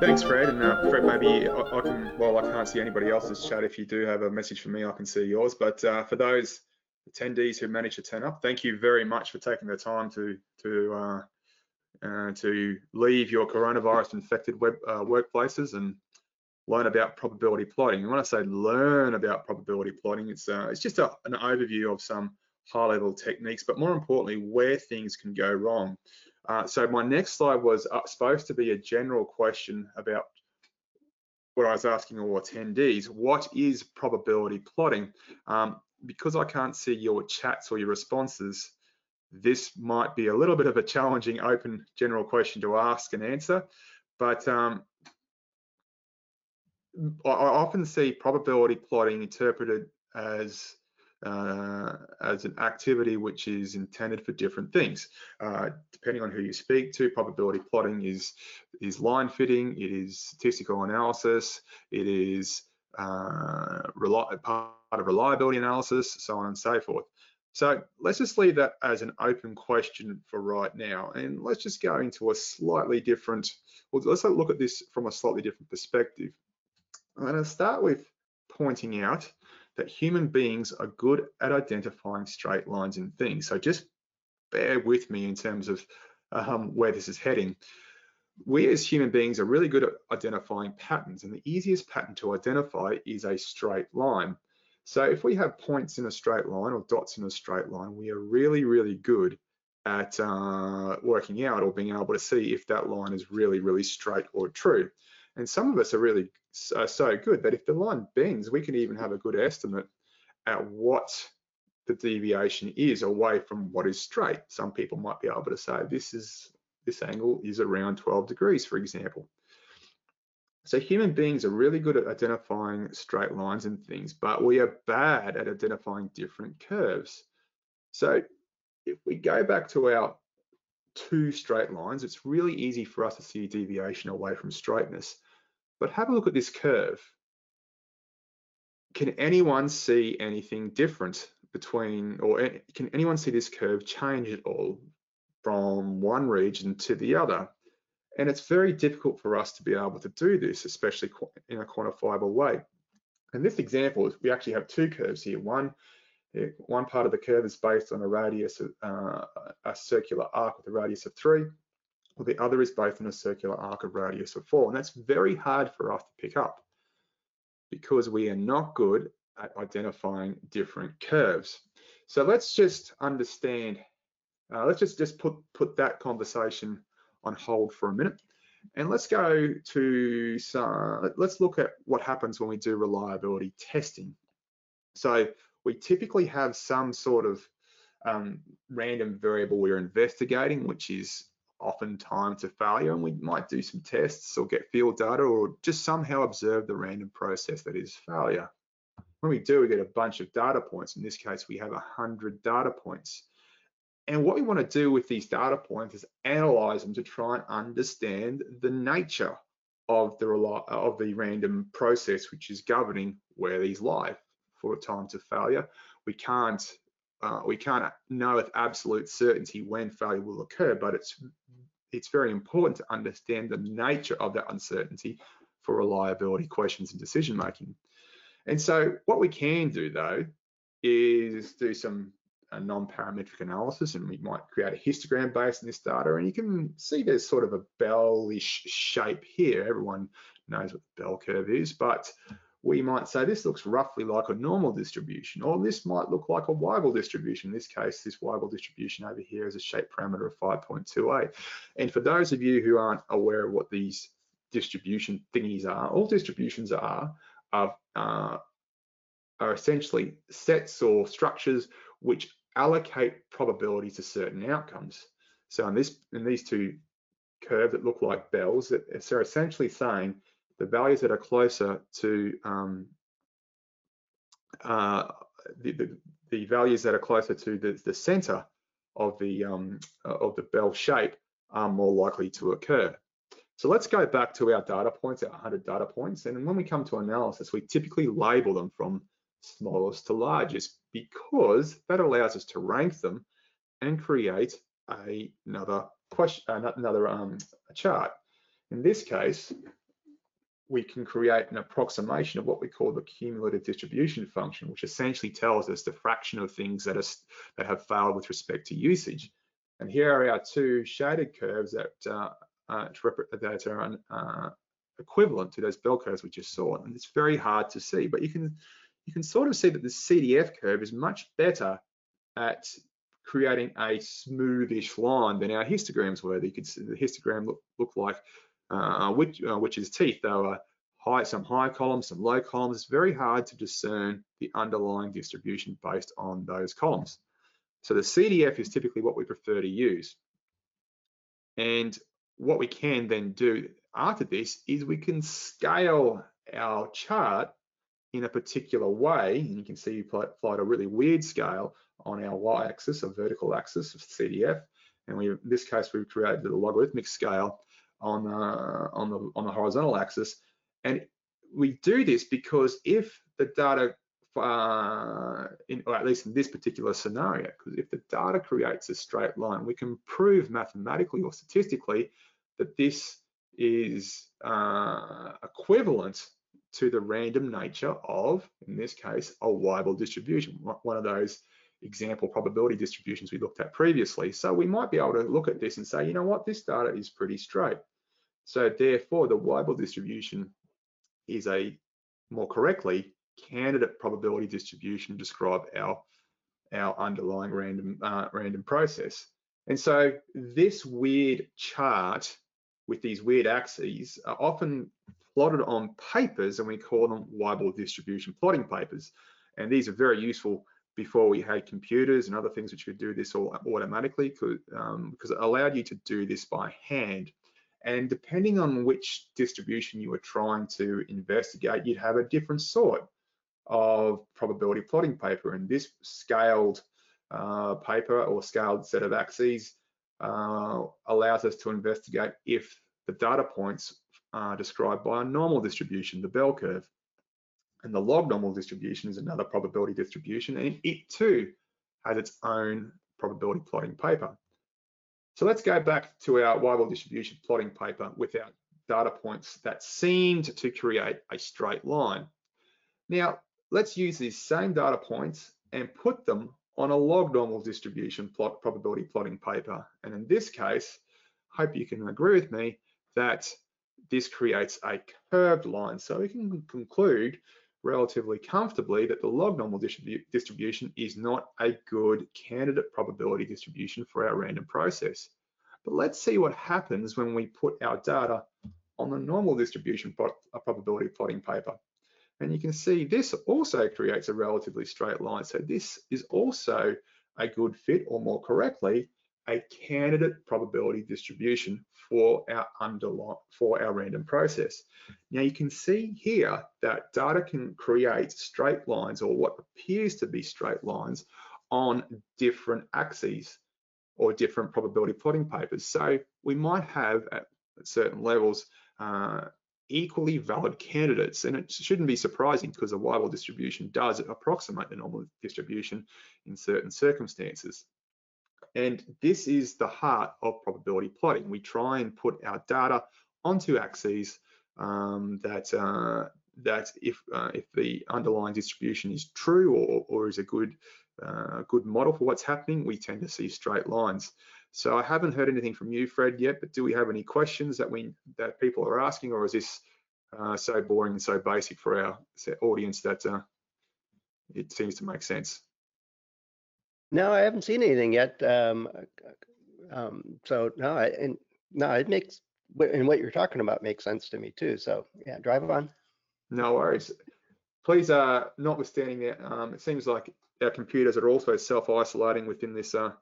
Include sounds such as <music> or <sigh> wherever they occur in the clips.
Thanks, Fred. And uh, Fred, maybe I, I, can, well, I can't see anybody else's chat. If you do have a message for me, I can see yours. But uh, for those attendees who managed to turn up, thank you very much for taking the time to to uh, uh to leave your coronavirus infected web uh, workplaces and learn about probability plotting. And when I say learn about probability plotting, it's uh, it's just a, an overview of some high level techniques, but more importantly, where things can go wrong. Uh, so my next slide was uh, supposed to be a general question about what I was asking all attendees, what is probability plotting? Um, because I can't see your chats or your responses, this might be a little bit of a challenging open general question to ask and answer, but um, I often see probability plotting interpreted as uh, as an activity which is intended for different things. Uh, depending on who you speak to, probability plotting is is line fitting, it is statistical analysis, it is uh, part of reliability analysis, so on and so forth. So let's just leave that as an open question for right now, and let's just go into a slightly different. Well, let's look at this from a slightly different perspective. I'm going to start with pointing out that human beings are good at identifying straight lines in things. So just bear with me in terms of um, where this is heading. We as human beings are really good at identifying patterns and the easiest pattern to identify is a straight line. So if we have points in a straight line or dots in a straight line, we are really, really good at uh, working out or being able to see if that line is really, really straight or true. And some of us are really uh, so good that if the line bends, we can even have a good estimate at what the deviation is away from what is straight. Some people might be able to say this is this angle is around 12 degrees, for example. So human beings are really good at identifying straight lines and things, but we are bad at identifying different curves. So if we go back to our two straight lines, it's really easy for us to see deviation away from straightness. But have a look at this curve. Can anyone see anything different between, or can anyone see this curve change at all from one region to the other? And it's very difficult for us to be able to do this, especially in a quantifiable way. In this example, we actually have two curves here. One, one part of the curve is based on a radius, of, uh, a circular arc with a radius of three, well, the other is both in a circular arc of radius of four. And that's very hard for us to pick up because we are not good at identifying different curves. So let's just understand, uh, let's just, just put, put that conversation on hold for a minute. And let's go to some, let's look at what happens when we do reliability testing. So we typically have some sort of um, random variable we're investigating, which is often time to failure and we might do some tests or get field data or just somehow observe the random process that is failure. When we do, we get a bunch of data points. In this case, we have 100 data points. And what we want to do with these data points is analyze them to try and understand the nature of the, of the random process which is governing where these lie for a time to failure. We can't uh, we can't know with absolute certainty when failure will occur, but it's it's very important to understand the nature of that uncertainty for reliability questions and decision making. And so what we can do though is do some non-parametric analysis and we might create a histogram based on this data and you can see there's sort of a bell-ish shape here. Everyone knows what the bell curve is, but we might say this looks roughly like a normal distribution, or this might look like a Weibull distribution. In this case, this Weibull distribution over here is a shape parameter of 5.28. And for those of you who aren't aware of what these distribution thingies are, all distributions are, are, uh, are essentially sets or structures which allocate probability to certain outcomes. So in this in these two curves that look like bells, they're essentially saying the values that are closer to um, uh, the, the, the, values that are closer to the, the center of the, um, uh, of the bell shape are more likely to occur. So let's go back to our data points, our 100 data points. And when we come to analysis, we typically label them from smallest to largest because that allows us to rank them and create another question, another um, chart. In this case, we can create an approximation of what we call the cumulative distribution function, which essentially tells us the fraction of things that, are, that have failed with respect to usage. And here are our two shaded curves that, uh, uh, that are uh, equivalent to those bell curves we just saw. And it's very hard to see, but you can you can sort of see that the CDF curve is much better at creating a smoothish line than our histograms were. You could see the histogram look, look like which, uh, which is teeth. There were high, some high columns, some low columns. It's very hard to discern the underlying distribution based on those columns. So the CDF is typically what we prefer to use. And what we can then do after this is we can scale our chart in a particular way. And you can see you applied a really weird scale on our y-axis, a vertical axis of CDF. And we, in this case, we've created a logarithmic scale on, uh, on, the, on the horizontal axis. And we do this because if the data, uh, in, or at least in this particular scenario, because if the data creates a straight line, we can prove mathematically or statistically that this is uh, equivalent to the random nature of, in this case, a Weibull distribution, one of those example probability distributions we looked at previously. So we might be able to look at this and say, you know what, this data is pretty straight. So therefore, the Weibull distribution is a more correctly candidate probability distribution to describe our our underlying random uh, random process. And so this weird chart with these weird axes are often plotted on papers and we call them Weibull distribution plotting papers. And these are very useful before we had computers and other things which could do this all automatically um, because it allowed you to do this by hand. And depending on which distribution you were trying to investigate, you'd have a different sort of probability plotting paper. And this scaled uh, paper or scaled set of axes uh, allows us to investigate if the data points are described by a normal distribution, the bell curve. And the log normal distribution is another probability distribution, and it too has its own probability plotting paper. So let's go back to our Weibull distribution plotting paper with our data points that seemed to create a straight line. Now, let's use these same data points and put them on a log normal distribution plot probability plotting paper. And in this case, hope you can agree with me that this creates a curved line. So we can conclude relatively comfortably that the log normal distribu distribution is not a good candidate probability distribution for our random process. But let's see what happens when we put our data on the normal distribution probability plotting paper. And you can see this also creates a relatively straight line. So this is also a good fit, or more correctly, a candidate probability distribution for our underlying for our random process. Now you can see here that data can create straight lines or what appears to be straight lines on different axes or different probability plotting papers. So we might have at certain levels uh, equally valid candidates. And it shouldn't be surprising because a Weibull distribution does approximate the normal distribution in certain circumstances. And this is the heart of probability plotting. We try and put our data onto axes um, that uh, that if uh, if the underlying distribution is true or, or is a good uh, good model for what's happening, we tend to see straight lines. So I haven't heard anything from you, Fred, yet, but do we have any questions that we that people are asking, or is this uh, so boring and so basic for our audience that uh, it seems to make sense? No, I haven't seen anything yet. Um, um, so no, I, and no, it makes and what you're talking about makes sense to me too. So yeah, drive on. No worries. Please, uh, notwithstanding that, um, it seems like our computers are also self-isolating within this uh,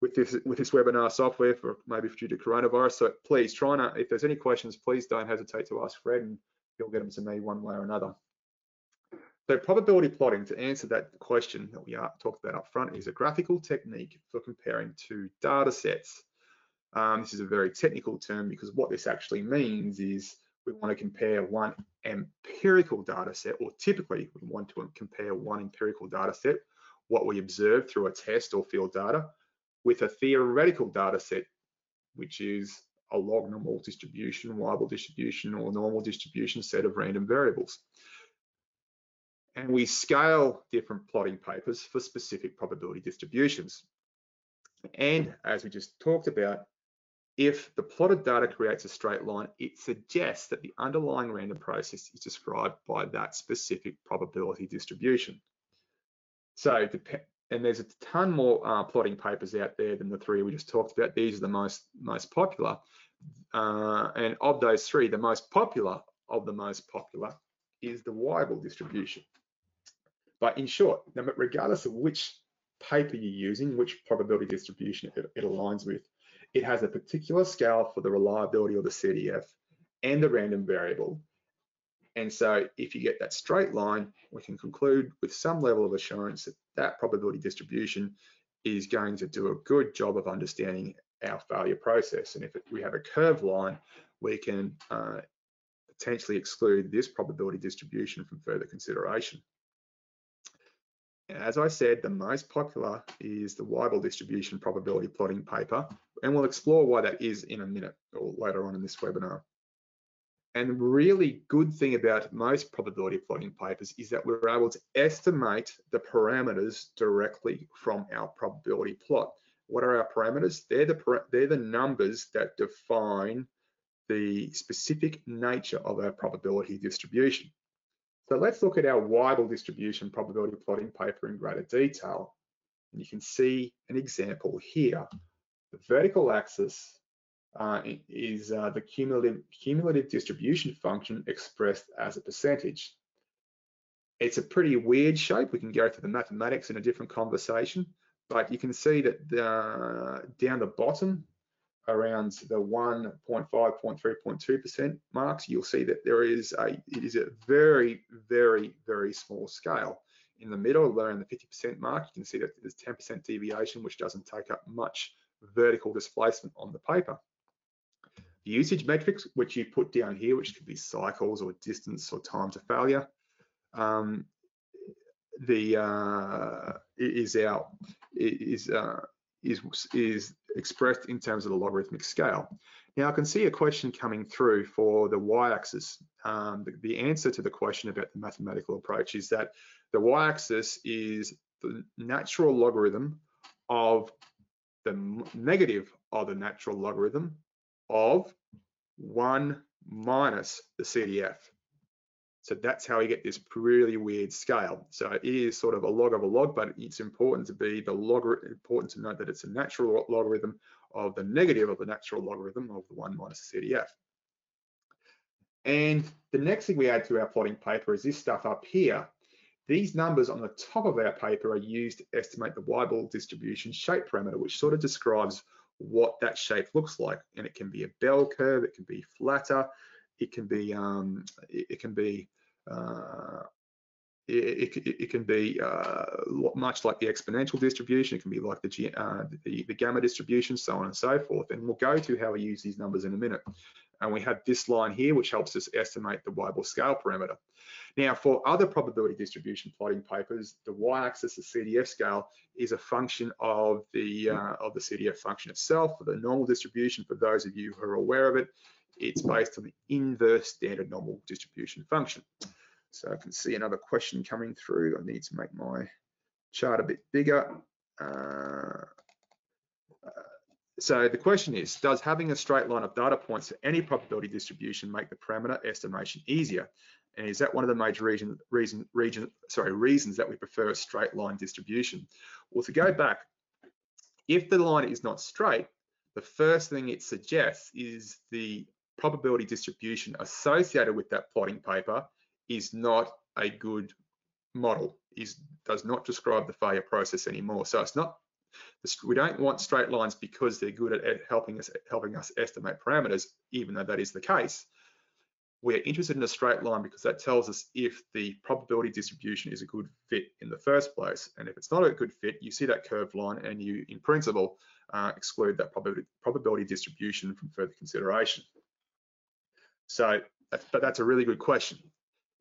with this with this webinar software for maybe due to coronavirus. So please try not if there's any questions, please don't hesitate to ask Fred and he'll get them to me one way or another. So probability plotting, to answer that question that we talked about up front, is a graphical technique for comparing two data sets. Um, this is a very technical term because what this actually means is we want to compare one empirical data set, or typically we want to compare one empirical data set, what we observe through a test or field data, with a theoretical data set, which is a log normal distribution, Weibull distribution, or normal distribution set of random variables. And we scale different plotting papers for specific probability distributions. And as we just talked about, if the plotted data creates a straight line, it suggests that the underlying random process is described by that specific probability distribution. So, and there's a ton more uh, plotting papers out there than the three we just talked about. These are the most most popular. Uh, and of those three, the most popular of the most popular is the Weibull distribution. But in short, regardless of which paper you're using, which probability distribution it, it aligns with, it has a particular scale for the reliability of the CDF and the random variable. And so if you get that straight line, we can conclude with some level of assurance that that probability distribution is going to do a good job of understanding our failure process. And if it, we have a curved line, we can uh, potentially exclude this probability distribution from further consideration. As I said, the most popular is the Weibull distribution probability plotting paper, and we'll explore why that is in a minute or later on in this webinar. And the really good thing about most probability plotting papers is that we're able to estimate the parameters directly from our probability plot. What are our parameters? They're the, they're the numbers that define the specific nature of our probability distribution. So let's look at our Weibull distribution probability plotting paper in greater detail. And you can see an example here. The vertical axis uh, is uh, the cumulative, cumulative distribution function expressed as a percentage. It's a pretty weird shape. We can go through the mathematics in a different conversation, but you can see that the, down the bottom around the 1.5, 0.3, 0.2% marks, you'll see that there is a, it is a very, very, very small scale. In the middle, around the 50% mark, you can see that there's 10% deviation, which doesn't take up much vertical displacement on the paper. The usage metrics, which you put down here, which could be cycles or distance or time to failure, um, the uh, is our is uh, is is expressed in terms of the logarithmic scale. Now I can see a question coming through for the y-axis. Um, the, the, answer to the question about the mathematical approach is that the y-axis is the natural logarithm of the negative of the natural logarithm of 1 minus the CDF. So that's how you get this really weird scale. So it is sort of a log of a log, but it's important to be the log important to note that it's a natural logarithm of the negative of the natural logarithm of the one minus CDF. And the next thing we add to our plotting paper is this stuff up here. These numbers on the top of our paper are used to estimate the Weibull distribution shape parameter, which sort of describes what that shape looks like. And it can be a bell curve, it can be flatter, it can be um, it, it, can be uh, it, it, it, can be uh, much like the exponential distribution. It can be like the, uh, the, the gamma distribution, so on and so forth. And we'll go to how we use these numbers in a minute. And we have this line here, which helps us estimate the Weibull scale parameter. Now, for other probability distribution plotting papers, the y-axis, the CDF scale, is a function of the uh, of the CDF function itself. For the normal distribution, for those of you who are aware of it, it's based on the inverse standard normal distribution function. So I can see another question coming through. I need to make my chart a bit bigger. Uh, so the question is, does having a straight line of data points for any probability distribution make the parameter estimation easier? And is that one of the major reason, region, sorry, reasons that we prefer a straight line distribution? Well, to go back, if the line is not straight, the first thing it suggests is the probability distribution associated with that plotting paper is not a good model, is does not describe the failure process anymore. So it's not we don't want straight lines because they're good at helping us helping us estimate parameters, even though that is the case. We're interested in a straight line because that tells us if the probability distribution is a good fit in the first place. And if it's not a good fit, you see that curved line and you, in principle, uh, exclude that probability, probability distribution from further consideration. So, but that's a really good question.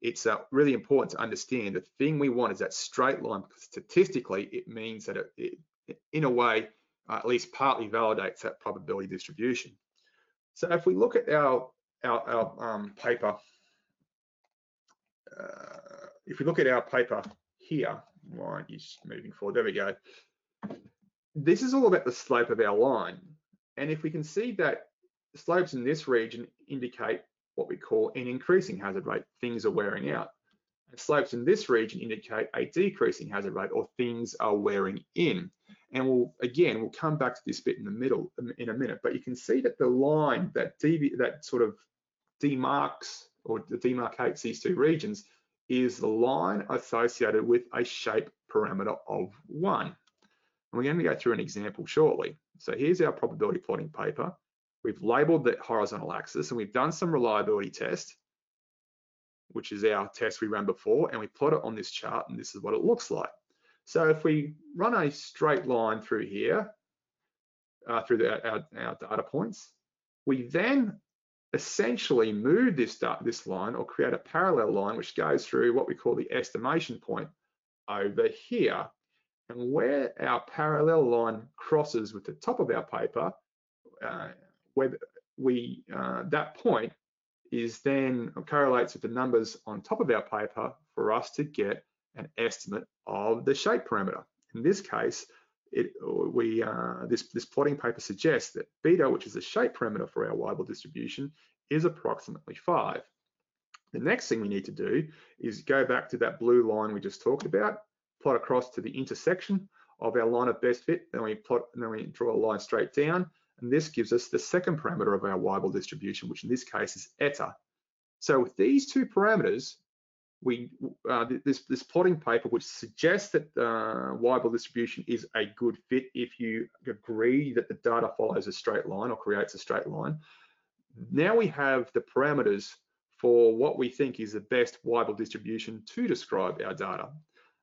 It's uh, really important to understand the thing we want is that straight line because statistically it means that it, it, in a way uh, at least partly validates that probability distribution. So if we look at our, our, our um, paper, uh, if we look at our paper here, why aren't you moving forward? There we go. This is all about the slope of our line. And if we can see that slopes in this region indicate what we call an increasing hazard rate, things are wearing out. And slopes in this region indicate a decreasing hazard rate or things are wearing in. And we'll, again, we'll come back to this bit in the middle in a minute, but you can see that the line that, that sort of demarks or demarcates these two regions is the line associated with a shape parameter of one. And we're going to go through an example shortly. So here's our probability plotting paper. We've labeled the horizontal axis and we've done some reliability test, which is our test we ran before, and we plot it on this chart and this is what it looks like. So if we run a straight line through here, uh, through the, our, our data points, we then essentially move this, this line or create a parallel line which goes through what we call the estimation point over here. And where our parallel line crosses with the top of our paper, uh, where we uh, that point is then correlates with the numbers on top of our paper for us to get an estimate of the shape parameter. In this case, it, we uh, this this plotting paper suggests that beta, which is the shape parameter for our Weibull distribution, is approximately five. The next thing we need to do is go back to that blue line we just talked about, plot across to the intersection of our line of best fit, then we plot, and then we draw a line straight down, and this gives us the second parameter of our Weibull distribution, which in this case is eta. So with these two parameters, we uh, this this plotting paper which suggests that uh, Weibull distribution is a good fit if you agree that the data follows a straight line or creates a straight line. Now we have the parameters for what we think is the best Weibull distribution to describe our data.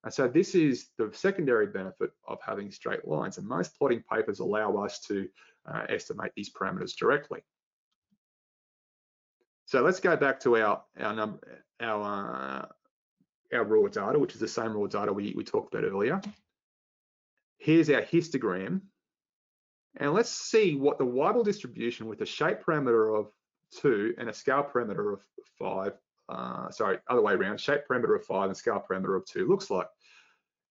And so this is the secondary benefit of having straight lines. And most plotting papers allow us to uh, estimate these parameters directly. So let's go back to our our number our uh, our raw data, which is the same raw data we, we talked about earlier. Here's our histogram. And let's see what the Weibull distribution with a shape parameter of two and a scale parameter of five, uh, sorry, other way around, shape parameter of five and scale parameter of two looks like.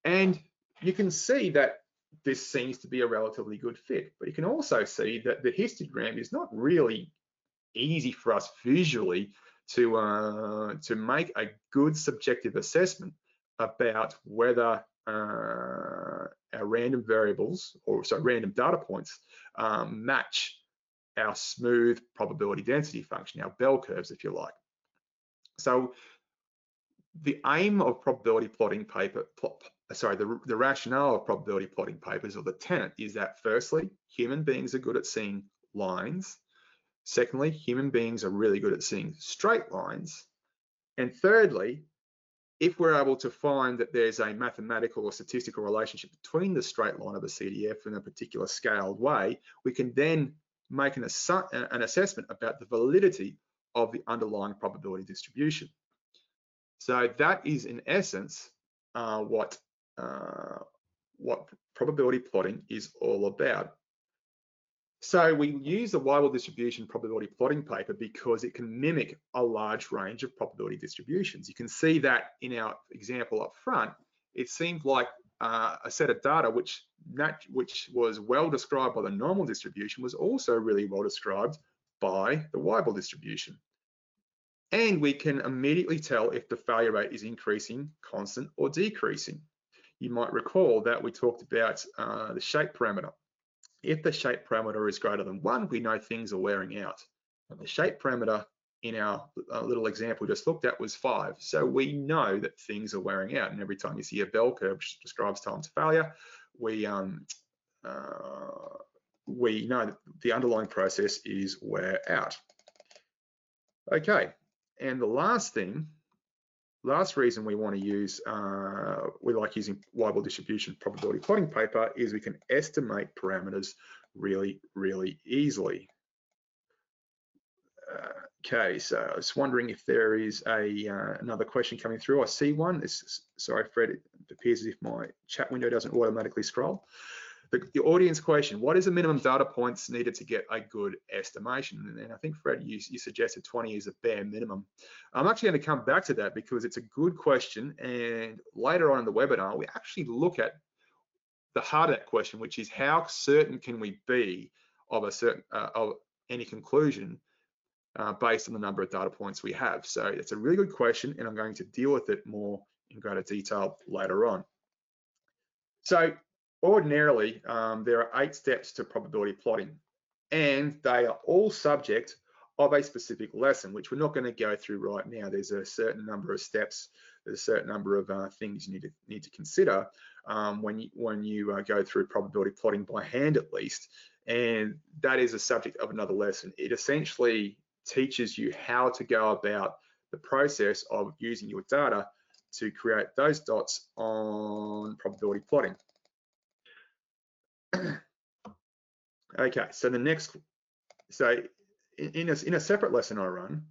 And you can see that this seems to be a relatively good fit. But you can also see that the histogram is not really easy for us visually to uh, to make a good subjective assessment about whether uh, our random variables or so random data points um, match our smooth probability density function, our bell curves, if you like. So the aim of probability plotting paper, plot, sorry, the, the rationale of probability plotting papers or the tenet is that firstly, human beings are good at seeing lines. Secondly, human beings are really good at seeing straight lines. And thirdly, if we're able to find that there's a mathematical or statistical relationship between the straight line of a CDF in a particular scaled way, we can then make an, an assessment about the validity of the underlying probability distribution. So that is in essence uh, what uh, what probability plotting is all about. So we use the Weibull distribution probability plotting paper because it can mimic a large range of probability distributions. You can see that in our example up front, it seemed like uh, a set of data which, which was well described by the normal distribution was also really well described by the Weibull distribution. And we can immediately tell if the failure rate is increasing, constant, or decreasing. You might recall that we talked about uh, the shape parameter. If the shape parameter is greater than one, we know things are wearing out. And the shape parameter in our uh, little example just looked at was five. So we know that things are wearing out. And every time you see a bell curve which describes time to failure, we um, uh, we know that the underlying process is wear out. Okay, and the last thing, last reason we want to use, uh, we like using Weibull distribution probability plotting paper is we can estimate parameters really, really easily. Uh, okay, so I was wondering if there is a uh, another question coming through. I see one. This, sorry, Fred, it appears as if my chat window doesn't automatically scroll. The, the, audience question, what is the minimum data points needed to get a good estimation? And I think, Fred, you, you suggested 20 is a bare minimum. I'm actually going to come back to that because it's a good question. And later on in the webinar, we actually look at the heart of that question, which is how certain can we be of a certain uh, of any conclusion uh, based on the number of data points we have. So it's a really good question, and I'm going to deal with it more in greater detail later on. So ordinarily, um, there are eight steps to probability plotting, and they are all subject of a specific lesson, which we're not going to go through right now. There's a certain number of steps, there's a certain number of uh, things you need to need to consider um, when you when you uh, go through probability plotting by hand, at least. And that is a subject of another lesson. It essentially teaches you how to go about the process of using your data to create those dots on probability plotting. Okay, so the next, so in a, in a separate lesson I run,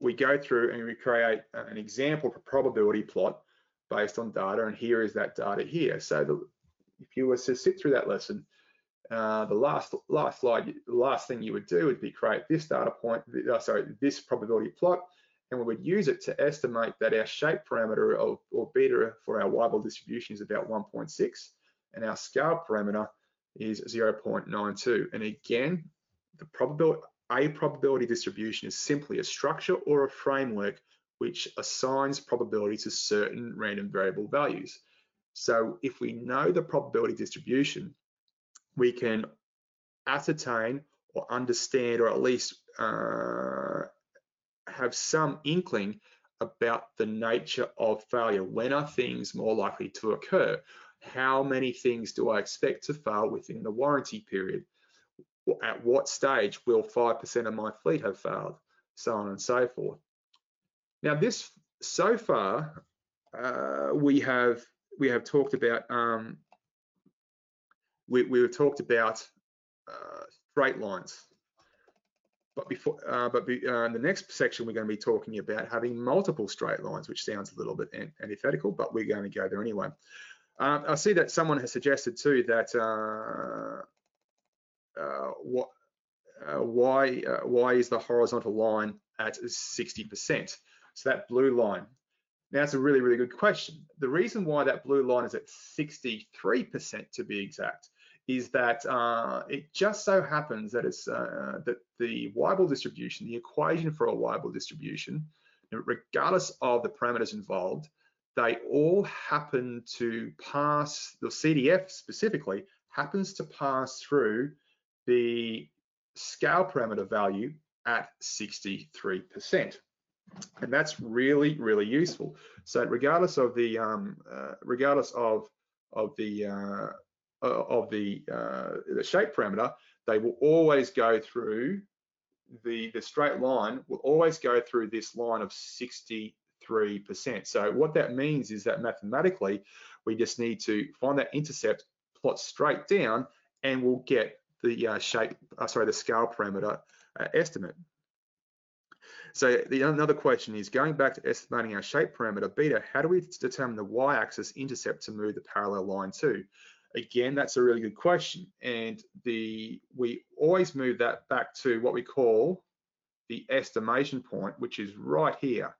we go through and we create an example probability plot based on data, and here is that data here. So the, if you were to sit through that lesson, uh, the last last slide, the last thing you would do would be create this data point, uh, sorry, this probability plot, and we would use it to estimate that our shape parameter of, or beta for our Weibull distribution is about 1.6, and our scale parameter is 0.92. And again, the probability, a probability distribution is simply a structure or a framework which assigns probability to certain random variable values. So if we know the probability distribution, we can ascertain or understand or at least uh, have some inkling about the nature of failure. When are things more likely to occur? How many things do I expect to fail within the warranty period? At what stage will 5% of my fleet have failed? So on and so forth. Now this, so far, uh, we have we have talked about um, we, we have talked about uh, straight lines. But before, uh, but be, uh, in the next section, we're going to be talking about having multiple straight lines, which sounds a little bit antithetical, but we're going to go there anyway. Um, I see that someone has suggested too that uh, uh, what, uh, why why is the horizontal line at 60%? So that blue line. Now, that's a really, really good question. The reason why that blue line is at 63% to be exact is that uh, it just so happens that it's uh, that the Weibull distribution, the equation for a Weibull distribution, regardless of the parameters involved, they all happen to pass, the CDF specifically, happens to pass through the scale parameter value at 63%. And that's really, really useful. So regardless of the, um, uh, regardless of, of the, uh, of the, uh, the shape parameter, they will always go through the, the straight line will always go through this line of 63%. So what that means is that mathematically, we just need to find that intercept, plot straight down, and we'll get the uh, shape, uh, sorry, the scale parameter uh, estimate. So the, another question is going back to estimating our shape parameter beta, how do we determine the y-axis intercept to move the parallel line to? Again, that's a really good question. And the we always move that back to what we call the estimation point, which is right here,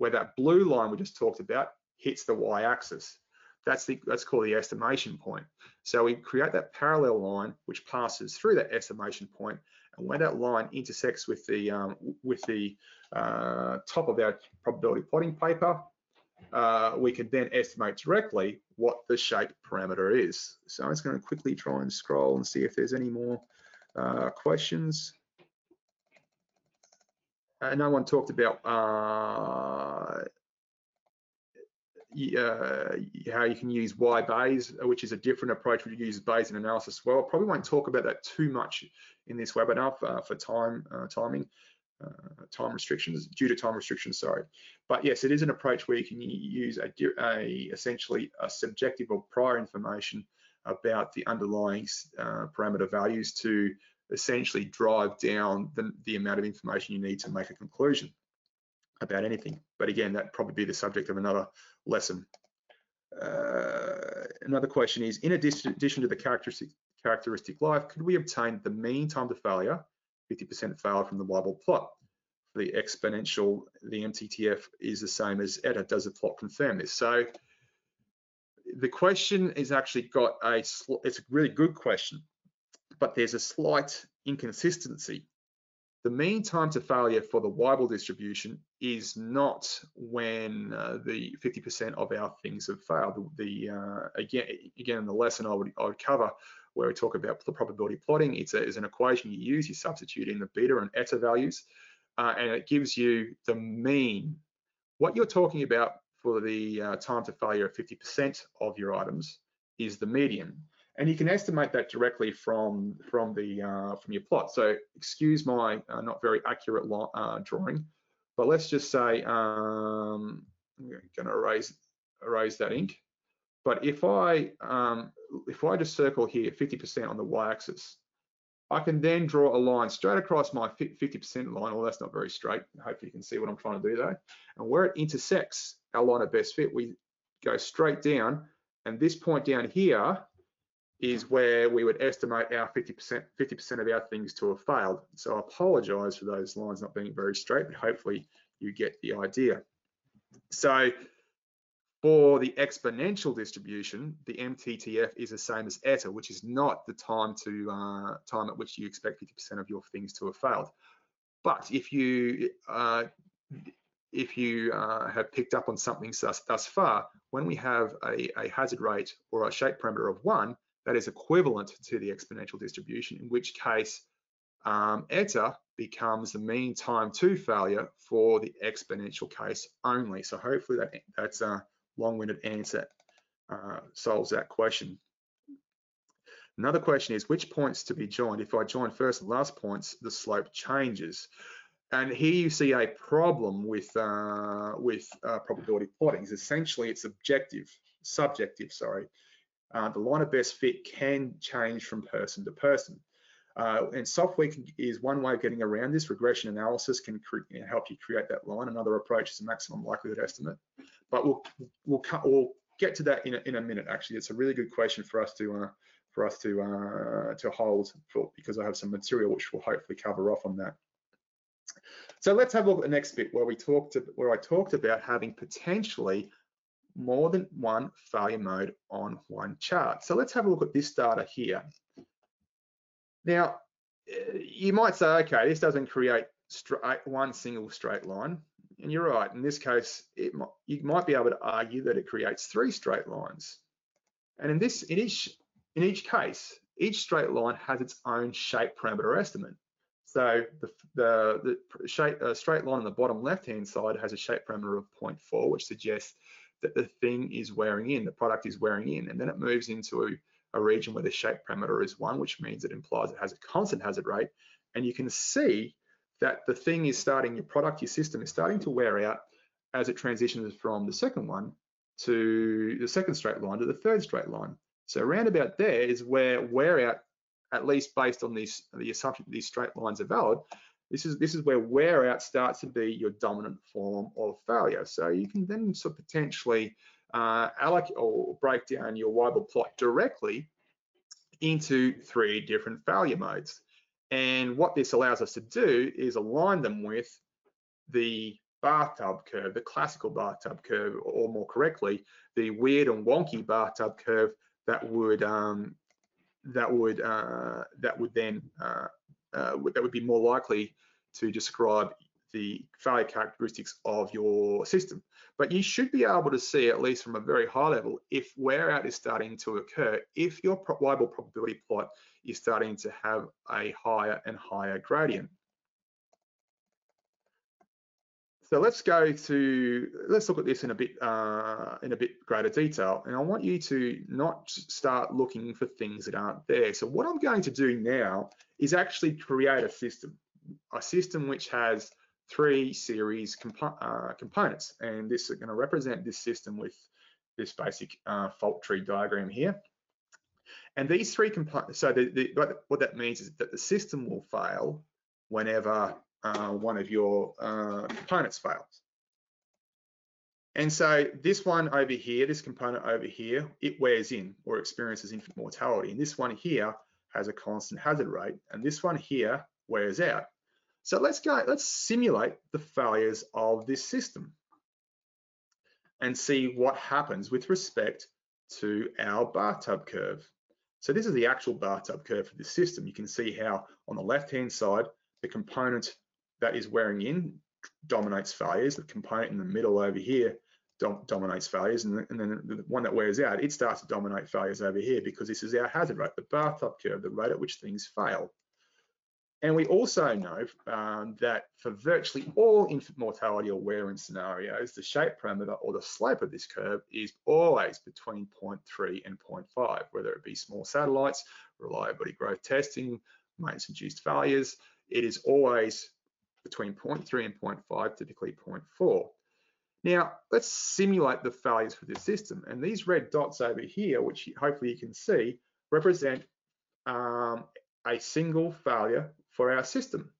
where that blue line we just talked about hits the y-axis. That's the that's called the estimation point. So we create that parallel line which passes through that estimation point, and when that line intersects with the um, with the uh, top of our probability plotting paper, uh, we can then estimate directly what the shape parameter is. So I'm just going to quickly try and scroll and see if there's any more uh, questions. Uh, no one talked about uh, uh, how you can use Weibayes, which is a different approach we use Bayesian analysis as well. Probably won't talk about that too much in this webinar for, for time timing. Uh, time restrictions, due to time restrictions, sorry. But yes, it is an approach where you can use a, a essentially a subjective or prior information about the underlying uh, parameter values to essentially drive down the, the amount of information you need to make a conclusion about anything. But again, that'd probably be the subject of another lesson. uh, another question is, in addition, addition to the characteristic, characteristic life, could we obtain the mean time to failure, 50% failure from the Weibull plot? The exponential, the MTTF is the same as ETA. Does the plot confirm this? So the question is actually got a, it's a really good question, but there's a slight inconsistency. The mean time to failure for the Weibull distribution is not when uh, the 50% of our things have failed. The, uh, again, again in the lesson I would, I would cover where we talk about the probability plotting. It's, a, it's an equation you use. You substitute in the beta and eta values, uh, and it gives you the mean. What you're talking about for the uh, time to failure of 50% of your items is the median. And you can estimate that directly from, from, the, uh, from your plot. So excuse my uh, not very accurate uh, drawing, but let's just say, um, I'm going to erase, erase that ink. But if I, um, if I just circle here 50% on the y-axis, I can then draw a line straight across my 50% line. Well, that's not very straight. Hopefully you can see what I'm trying to do there. And where it intersects our line of best fit, we go straight down. And this point down here is where we would estimate our 50% 50% of our things to have failed. So I apologize for those lines not being very straight, but hopefully you get the idea. So for the exponential distribution, the MTTF is the same as eta, which is not the time to uh, time at which you expect 50% of your things to have failed. But if you uh, if you uh, have picked up on something thus, thus far, when we have a, a hazard rate or a shape parameter of one, that is equivalent to the exponential distribution, in which case um, eta becomes the mean time to failure for the exponential case only. So hopefully that, that's a long-winded answer uh, solves that question. Another question is which points to be joined? If I join first and last points, the slope changes. And here you see a problem with uh, with uh, probability plotting. Is essentially it's objective, subjective, sorry. Uh, the line of best fit can change from person to person. Uh, and software can, is one way of getting around this. Regression analysis can help you create that line. Another approach is a maximum likelihood estimate. But we'll we'll, we'll get to that in a, in a minute. Actually, it's a really good question for us to uh, for us to uh, to hold for, because I have some material which will hopefully cover off on that. So let's have a look at the next bit where we talked where I talked about having potentially more than one failure mode on one chart. So let's have a look at this data here. Now, eh, you might say, okay, this doesn't create straight, one single straight line. And you're right, in this case, it you might be able to argue that it creates three straight lines. And in this, in each, in each case, each straight line has its own shape parameter estimate. So the, the, the shape, uh, straight line on the bottom left-hand side has a shape parameter of 0.4, which suggests that the thing is wearing in, the product is wearing in, and then it moves into a, region where the shape parameter is one, which means it implies it has a constant hazard rate. And you can see that the thing is starting, your product, your system is starting to wear out as it transitions from the second one to the second straight line to the third straight line. So around about there is where wear out at least based on these, the assumption that these straight lines are valid, this is this is where wear out starts to be your dominant form of failure. So you can then sort of potentially uh, allocate or break down your Weibull plot directly into three different failure modes. And what this allows us to do is align them with the bathtub curve, the classical bathtub curve, or more correctly, the weird and wonky bathtub curve that would um, that would uh, that would then uh, uh, that would be more likely to describe the failure characteristics of your system. But you should be able to see, at least from a very high level, if wear out is starting to occur, if your Weibull probability plot is starting to have a higher and higher gradient. So let's go to, let's look at this in a bit uh, in a bit greater detail. And I want you to not start looking for things that aren't there. So what I'm going to do now is actually create a system, a system which has three series compo uh, components. And this is going to represent this system with this basic uh, fault tree diagram here. And these three components, so the, the, what that means is that the system will fail whenever uh, one of your uh, components fails. And so this one over here, this component over here, it wears in or experiences infant mortality. And this one here has a constant hazard rate. And this one here wears out. So let's go, let's simulate the failures of this system and see what happens with respect to our bathtub curve. So this is the actual bathtub curve for this system. You can see how on the left-hand side, the component that is wearing in dominates failures. The component in the middle over here dom dominates failures, and, and, then the one that wears out, it starts to dominate failures over here because this is our hazard rate, the bathtub curve, the rate at which things fail. And we also know um, that for virtually all infant mortality or wear-in scenarios, the shape parameter or the slope of this curve is always between 0.3 and 0.5, whether it be small satellites, reliability growth testing, maintenance-induced failures, it is always between 0.3 and 0.5, typically 0.4. Now, let's simulate the failures for this system. And these red dots over here, which hopefully you can see, represent um, a single failure for our system.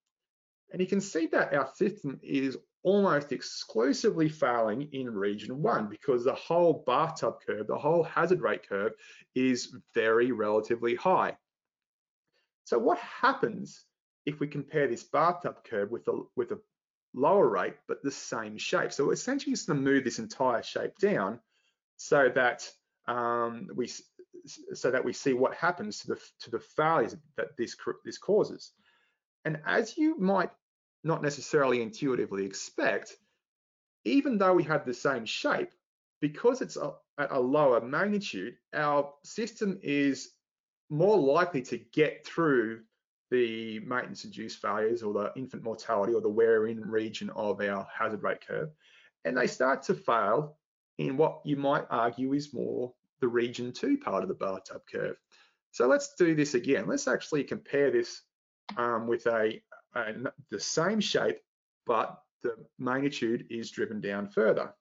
And you can see that our system is almost exclusively failing in region one because the whole bathtub curve, the whole hazard rate curve is very relatively high. So what happens if we compare this bathtub curve with a, with a lower rate, but the same shape? So essentially just gonna move this entire shape down so that um, we so that we see what happens to the to the failures that this this causes. And as you might not necessarily intuitively expect, even though we have the same shape, because it's a, at a lower magnitude, our system is more likely to get through the maintenance induced failures or the infant mortality or the wear in region of our hazard rate curve. And they start to fail in what you might argue is more the region two part of the bathtub curve. So let's do this again. Let's actually compare this um, with a, a, the same shape, but the magnitude is driven down further.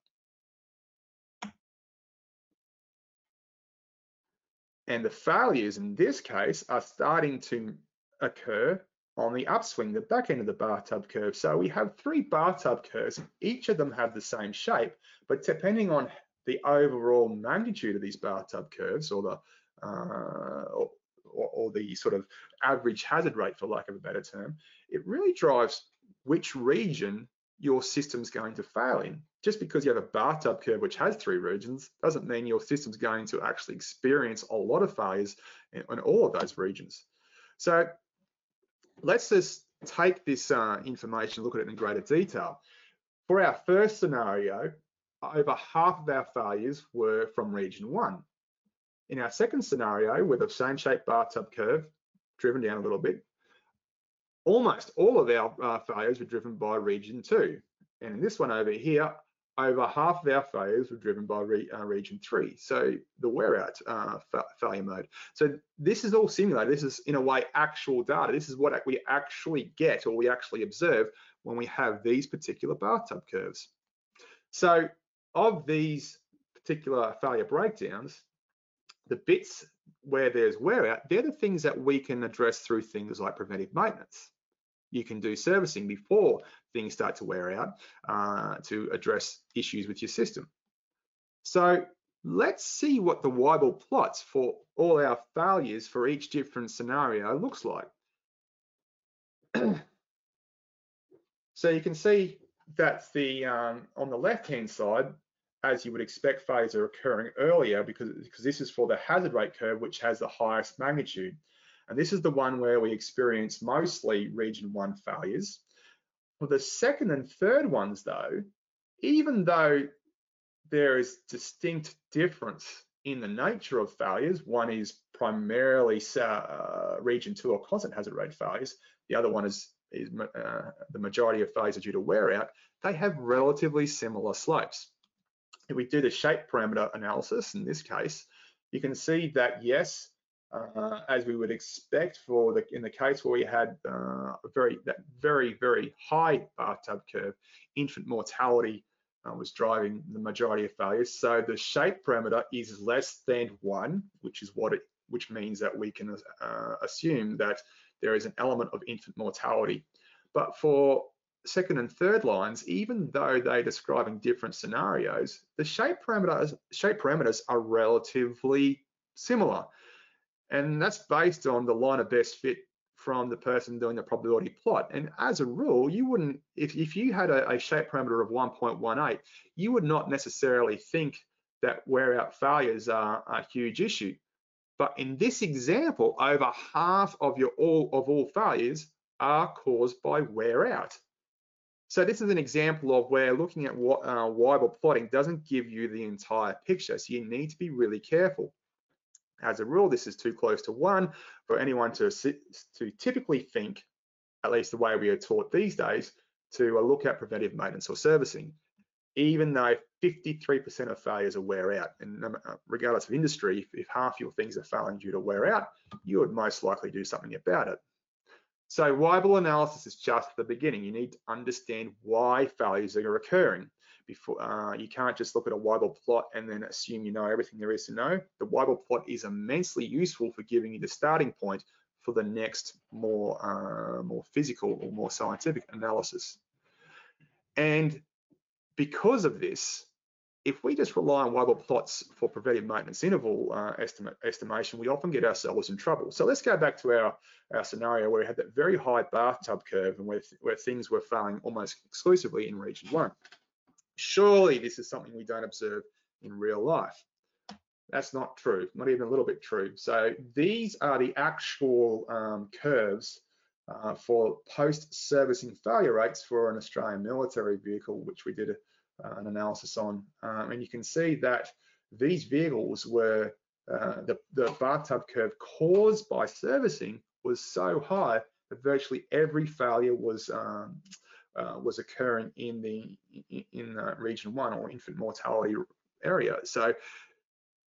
And the failures in this case are starting to occur on the upswing, the back end of the bathtub curve. So we have three bathtub curves, each of them have the same shape, but depending on the overall magnitude of these bathtub curves or the uh, or, or, the sort of average hazard rate, for lack of a better term, it really drives which region your system's going to fail in. Just because you have a bathtub curve which has three regions doesn't mean your system's going to actually experience a lot of failures in, in all of those regions. So let's just take this uh, information, look at it in greater detail. For our first scenario, over half of our failures were from region one. In our second scenario, with the same shape bathtub curve, driven down a little bit, almost all of our uh, failures were driven by region two. And in this one over here, over half of our failures were driven by re, uh, region three. So the wear out uh, fa failure mode. So this is all simulated. This is in a way actual data. This is what we actually get or we actually observe when we have these particular bathtub curves. So of these particular failure breakdowns, the bits where there's wear out, they're the things that we can address through things like preventive maintenance. You can do servicing before things start to wear out uh, to address issues with your system. So let's see what the Weibull plots for all our failures for each different scenario looks like. <clears throat> so you can see that the um, on the left hand side, as you would expect, failures are occurring earlier because, because this is for the hazard rate curve, which has the highest magnitude. And this is the one where we experience mostly region one failures. For the second and third ones though, even though there is distinct difference in the nature of failures, one is primarily uh, region two or constant hazard rate failures, the other one is, is uh, the majority of failures are due to wear out, they have relatively similar slopes. If we do the shape parameter analysis in this case, you can see that yes, uh, as we would expect for the in the case where we had uh, a very that very very high bathtub curve, infant mortality uh, was driving the majority of failures. So the shape parameter is less than one, which is what it which means that we can uh, assume that there is an element of infant mortality. But for second and third lines, even though they're describing different scenarios, the shape parameters, shape parameters are relatively similar. And that's based on the line of best fit from the person doing the probability plot. And as a rule, you wouldn't, if, if you had a, a shape parameter of 1.18, you would not necessarily think that wear out failures are a huge issue. But in this example, over half of your all of all failures are caused by wear out. So this is an example of where looking at what uh, Weibull plotting doesn't give you the entire picture. So you need to be really careful. As a rule, this is too close to one for anyone to, to typically think, at least the way we are taught these days, to uh, look at preventive maintenance or servicing, even though 53% of failures are wear out. And uh, regardless of industry, if, half your things are failing due to wear out, you would most likely do something about it. So Weibull analysis is just the beginning. You need to understand why failures are occurring. Before uh, You can't just look at a Weibull plot and then assume you know everything there is to know. The Weibull plot is immensely useful for giving you the starting point for the next more, uh, more physical or more scientific analysis. And because of this, if we just rely on Weibull plots for preventive maintenance interval uh, estimate, estimation, we often get ourselves in trouble. So let's go back to our, our scenario where we had that very high bathtub curve and where, where things were failing almost exclusively in region one. Surely this is something we don't observe in real life. That's not true, not even a little bit true. So these are the actual um, curves uh, for post-servicing failure rates for an Australian military vehicle, which we did a uh, an analysis on. Um, and you can see that these vehicles were, uh, the, the bathtub curve caused by servicing was so high that virtually every failure was um, Uh, was occurring in the in, in region one or infant mortality area. So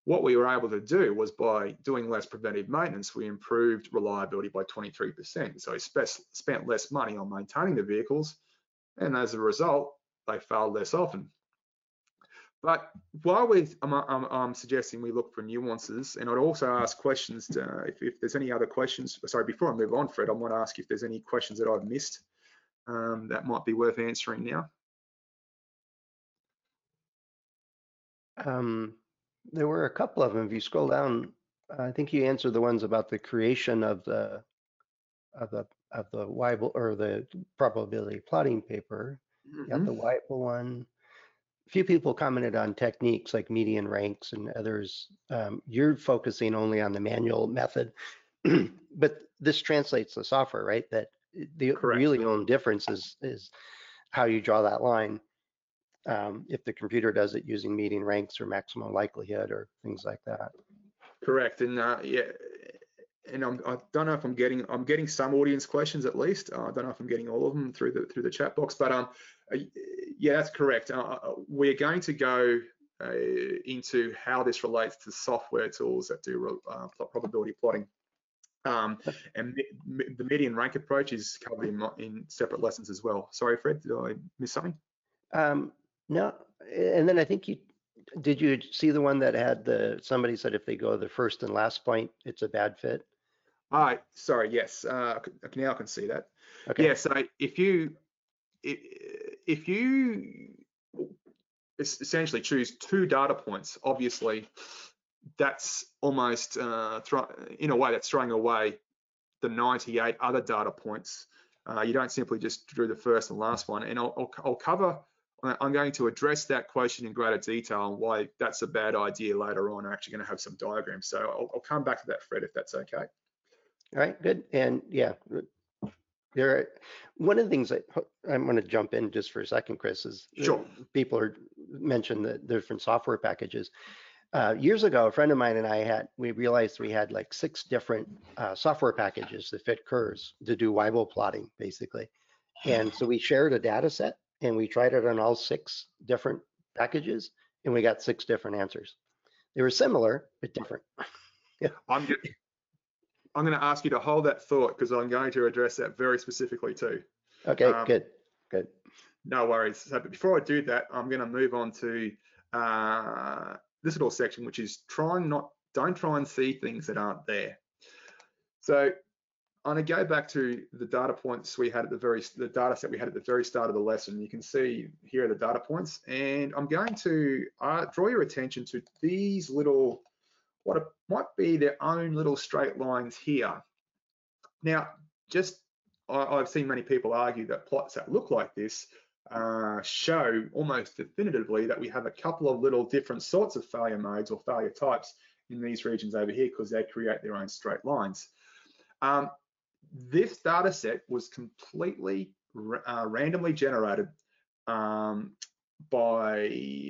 what we were able to do was by doing less preventive maintenance, we improved reliability by 23%. So we spent less money on maintaining the vehicles, and as a result, they failed less often. But while we, I'm, I'm, I'm, suggesting we look for nuances, and I'd also ask questions to, if, if, there's any other questions. Sorry, before I move on, Fred, I want to ask if there's any questions that I've missed um, that might be worth answering now. Um, there were a couple of them. If you scroll down, I think you answered the ones about the creation of the of the of the Weibull or the probability plotting paper. Mm-hmm. Got the Weibull one. A few people commented on techniques like median ranks and others. Um, you're focusing only on the manual method, <clears throat> but this translates to software, right? That the Correct. really only difference is is how you draw that line. Um, if the computer does it using median ranks or maximum likelihood or things like that. Correct, and uh, yeah, and I'm, I do not know if I'm getting I'm getting some audience questions at least. Uh, I don't know if I'm getting all of them through the through the chat box, but um, uh, yeah, that's correct. Uh, uh, we're going to go uh, into how this relates to software tools that do uh, probability plotting. Um, and the median rank approach is covered in, in, separate lessons as well. Sorry, Fred, did I miss something? Um, no, and then I think you did you see the one that had the somebody said if they go the first and last point, it's a bad fit. Ah, sorry, yes, uh, now I can see that. Okay. Yeah, so if you if you essentially choose two data points, obviously that's almost uh, in a way that's throwing away the 98 other data points. Uh, you don't simply just do the first and last one. And I'll, I'll, I'll, cover, I'm going to address that question in greater detail and why that's a bad idea later on. I'm actually going to have some diagrams. So I'll, I'll come back to that, Fred, if that's okay. All right, good. And yeah, there, are, one of the things that I'm going to jump in just for a second, Chris, is sure. people are mentioned the different software packages. Uh, years ago, a friend of mine and I had, we realized we had like six different uh, software packages that fit curves to do Weibull plotting, basically. And so we shared a data set and we tried it on all six different packages and we got six different answers. They were similar, but different. yeah. <laughs> I'm, I'm going to ask you to hold that thought because I'm going to address that very specifically too. Okay, um, good, good. No worries. So, but before I do that, I'm going to move on to uh, this little section, which is trying not, don't try and see things that aren't there. So I'm to go back to the data points we had at the very, the data set we had at the very start of the lesson. You can see here are the data points, and I'm going to uh, draw your attention to these little, what might be their own little straight lines here. Now, just I, have seen many people argue that plots that look like this uh, show almost definitively that we have a couple of little different sorts of failure modes or failure types in these regions over here because they create their own straight lines. Um, this data set was completely uh, randomly generated um, by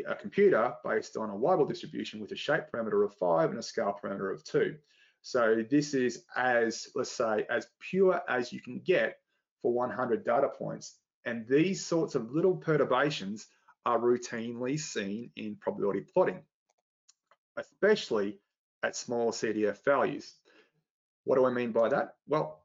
a computer based on a Weibull distribution with a shape parameter of five and a scale parameter of two. So this is as, let's say, as pure as you can get for 100 data points. And these sorts of little perturbations are routinely seen in probability plotting, especially at small CDF values. What do I mean by that? Well,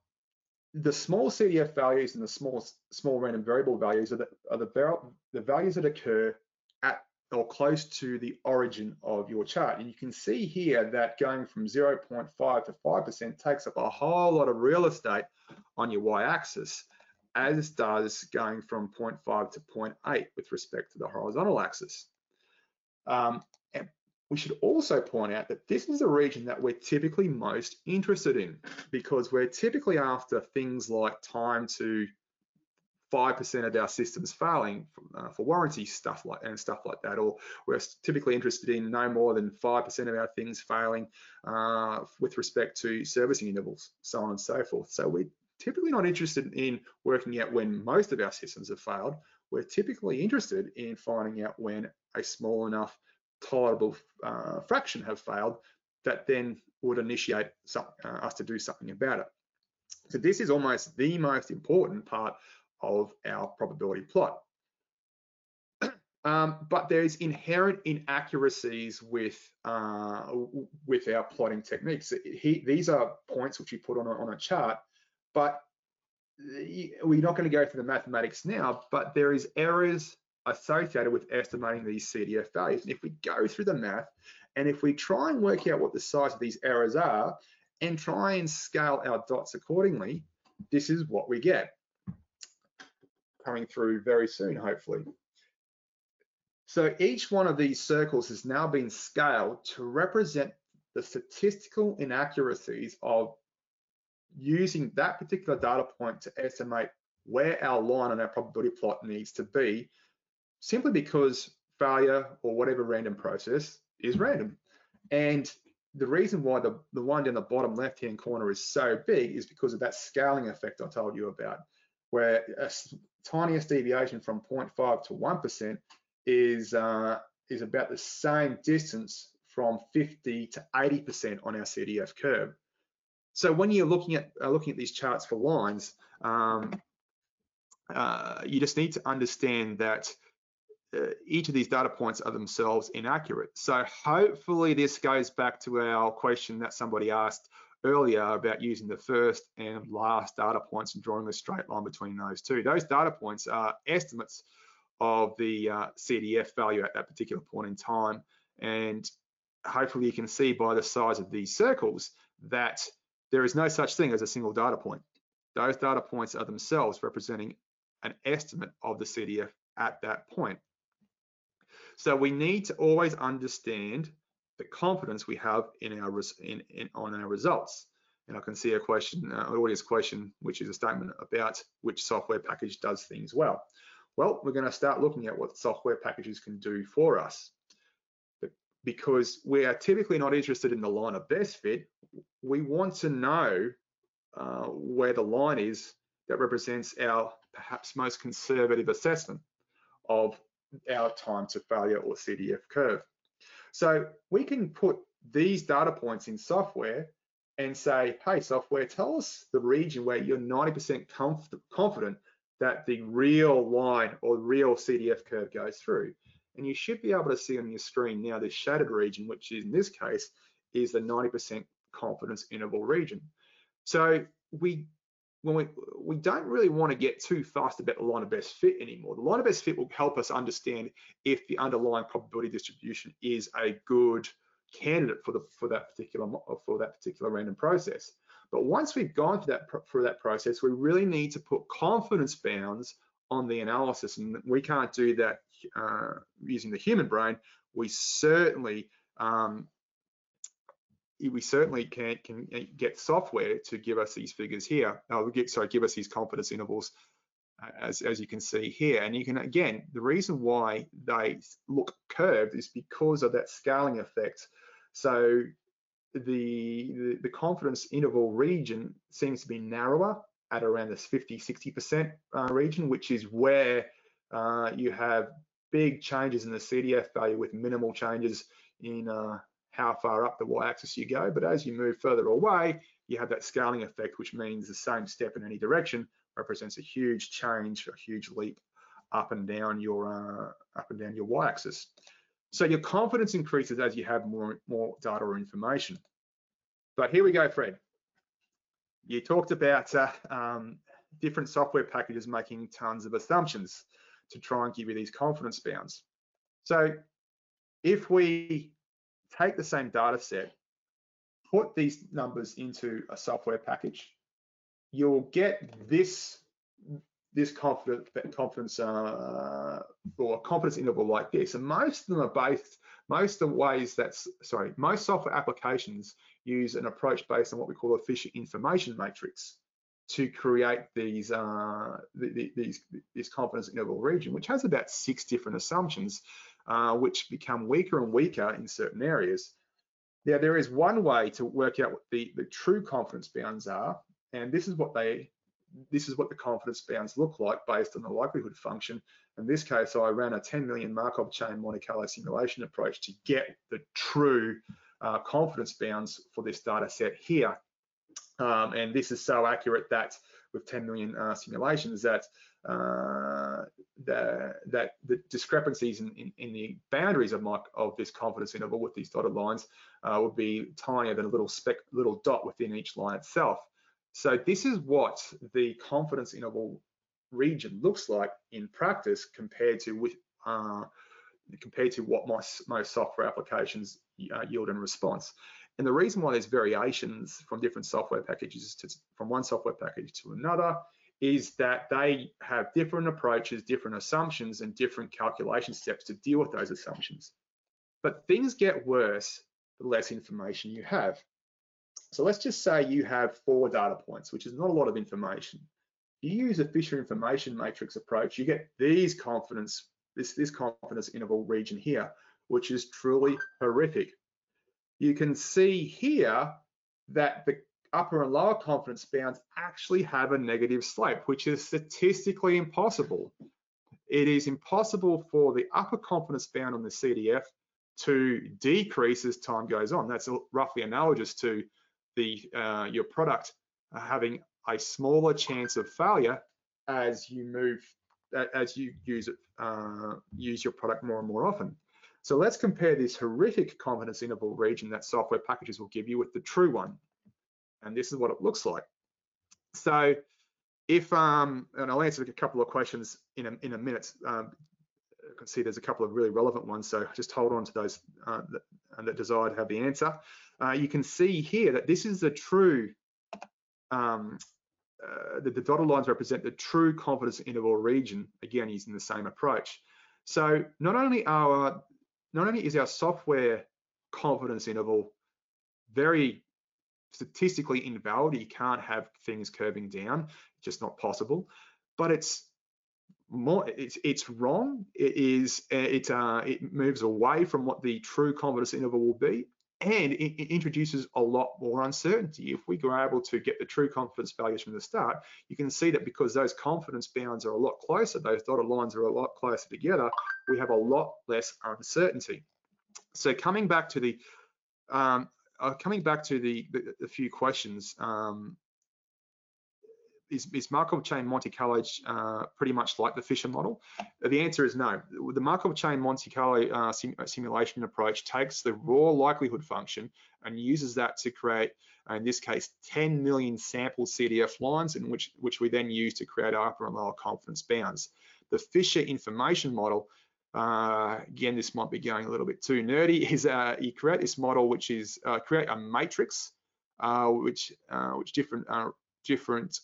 the small CDF values and the small small random variable values are the, are the, the values that occur at or close to the origin of your chart. And you can see here that going from 0.5 to 5% takes up a whole lot of real estate on your y-axis, as does going from 0.5 to 0.8 with respect to the horizontal axis. Um, we should also point out that this is a region that we're typically most interested in because we're typically after things like time to 5% of our systems failing uh, for warranty stuff like and stuff like that, or we're typically interested in no more than 5% of our things failing uh, with respect to servicing intervals, so on and so forth. So we're typically not interested in working out when most of our systems have failed. We're typically interested in finding out when a small enough tolerable uh, fraction have failed that then would initiate some, uh, us to do something about it. So this is almost the most important part of our probability plot. <clears throat> um, but there's inherent inaccuracies with uh, with our plotting techniques. He, these are points which you put on a, on a chart, but uh, we're not going to go through the mathematics now, but there is errors associated with estimating these CDF values. And if we go through the math, and if we try and work out what the size of these errors are, and try and scale our dots accordingly, this is what we get coming through very soon, hopefully. So each one of these circles has now been scaled to represent the statistical inaccuracies of using that particular data point to estimate where our line on our probability plot needs to be simply because failure or whatever random process is random. And the reason why the, the one down the bottom left-hand corner is so big is because of that scaling effect I told you about, where a tiniest deviation from 0.5 to 1% is, uh, is about the same distance from 50 to 80% on our CDF curve. So when you're looking at uh, looking at these charts for lines, um, uh, you just need to understand that uh, each of these data points are themselves inaccurate. So hopefully this goes back to our question that somebody asked earlier about using the first and last data points and drawing a straight line between those two. Those data points are estimates of the uh, CDF value at that particular point in time. And hopefully you can see by the size of these circles that there is no such thing as a single data point. Those data points are themselves representing an estimate of the CDF at that point. So we need to always understand the confidence we have in our in, in on our results. And I can see a question, uh, an audience question, which is a statement about which software package does things well. Well, we're going to start looking at what software packages can do for us. But because we are typically not interested in the line of best fit, we want to know uh, where the line is that represents our perhaps most conservative assessment of our time to failure or CDF curve. So we can put these data points in software and say, hey, software, tell us the region where you're 90% confident that the real line or real CDF curve goes through. And you should be able to see on your screen now this shaded region, which in this case is the 90% confidence interval region. So we when we we don't really want to get too fast about the line of best fit anymore. The line of best fit will help us understand if the underlying probability distribution is a good candidate for the for that particular for that particular random process. But once we've gone through that, through that process, we really need to put confidence bounds on the analysis. And we can't do that uh, using the human brain. We certainly um, we certainly can can get software to give us these figures here. Uh, get sorry, give us these confidence intervals as, as you can see here. And you can, again, the reason why they look curved is because of that scaling effect. So the, the, the confidence interval region seems to be narrower at around this 50, 60% uh, region, which is where uh, you have big changes in the CDF value with minimal changes in uh, how far up the y-axis you go. But as you move further away, you have that scaling effect, which means the same step in any direction represents a huge change, a huge leap up and down your uh, up and down your y-axis. So your confidence increases as you have more more data or information. But here we go, Fred. You talked about uh, um, different software packages making tons of assumptions to try and give you these confidence bounds. So if we take the same data set, put these numbers into a software package, you'll get this this confidence confidence uh, or confidence interval like this, and most of them are based. Most of the ways that's sorry, most software applications use an approach based on what we call a Fisher information matrix to create these uh, the, the, these this confidence interval region, which has about six different assumptions, uh, which become weaker and weaker in certain areas. Now, there is one way to work out what the, the true confidence bounds are, and this is what they, this is what the confidence bounds look like based on the likelihood function. In this case, I ran a 10 million Markov chain Monte Carlo simulation approach to get the true uh, confidence bounds for this data set here. Um, and this is so accurate that with 10 million uh, simulations that uh, the, that the discrepancies in, in, in, the boundaries of my of this confidence interval with these dotted lines uh, would be tinier than a little speck little dot within each line itself. So this is what the confidence interval region looks like in practice compared to with uh, compared to what most, most software applications uh, yield in response. And the reason why there's variations from different software packages to, from one software package to another is that they have different approaches, different assumptions, and different calculation steps to deal with those assumptions. But things get worse the less information you have. So let's just say you have four data points, which is not a lot of information. You use a Fisher information matrix approach, you get these confidence, this, this confidence interval region here, which is truly horrific. You can see here that the upper and lower confidence bounds actually have a negative slope, which is statistically impossible. It is impossible for the upper confidence bound on the CDF to decrease as time goes on. That's roughly analogous to the uh, your product having a smaller chance of failure as you move as you use it uh, use your product more and more often. So let's compare this horrific confidence interval region that software packages will give you with the true one. And this is what it looks like. So if, um, and I'll answer a couple of questions in a, in a minute. Um, I can see there's a couple of really relevant ones, so just hold on to those uh, that, that desire to have the answer. Uh, you can see here that this is the true, um, uh, the, the dotted lines represent the true confidence interval region, again, using the same approach. So not only our, not only is our software confidence interval very statistically invalid. You can't have things curving down, just not possible. But it's more, it's it's wrong. It is it uh, it moves away from what the true confidence interval will be, and it, it, introduces a lot more uncertainty. If we were able to get the true confidence values from the start, you can see that because those confidence bounds are a lot closer, those dotted lines are a lot closer together, we have a lot less uncertainty. So coming back to the um, uh, coming back to the, the, the few questions, um, is, is, Markov chain Monte Carlo uh, pretty much like the Fisher model? The answer is no. The Markov chain Monte Carlo uh, sim simulation approach takes the raw likelihood function and uses that to create, in this case, 10 million sample CDF lines, in which, which we then use to create upper and lower confidence bounds. The Fisher information model uh, again, this might be going a little bit too nerdy, <laughs> is uh, you create this model which is uh, create a matrix uh, which uh, which different uh, different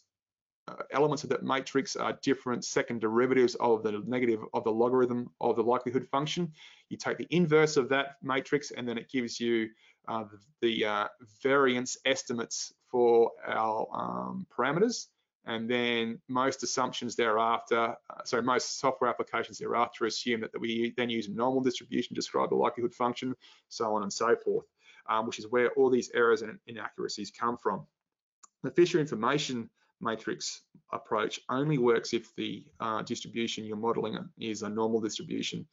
elements of that matrix are different second derivatives of the negative of the logarithm of the likelihood function. You take the inverse of that matrix and then it gives you the variance estimates for our um, parameters. And then most assumptions thereafter, uh, so most software applications thereafter assume that, we then use normal distribution to describe the likelihood function, so on and so forth, um, which is where all these errors and inaccuracies come from. The Fisher information matrix approach only works if the uh, distribution you're modeling is a normal distribution.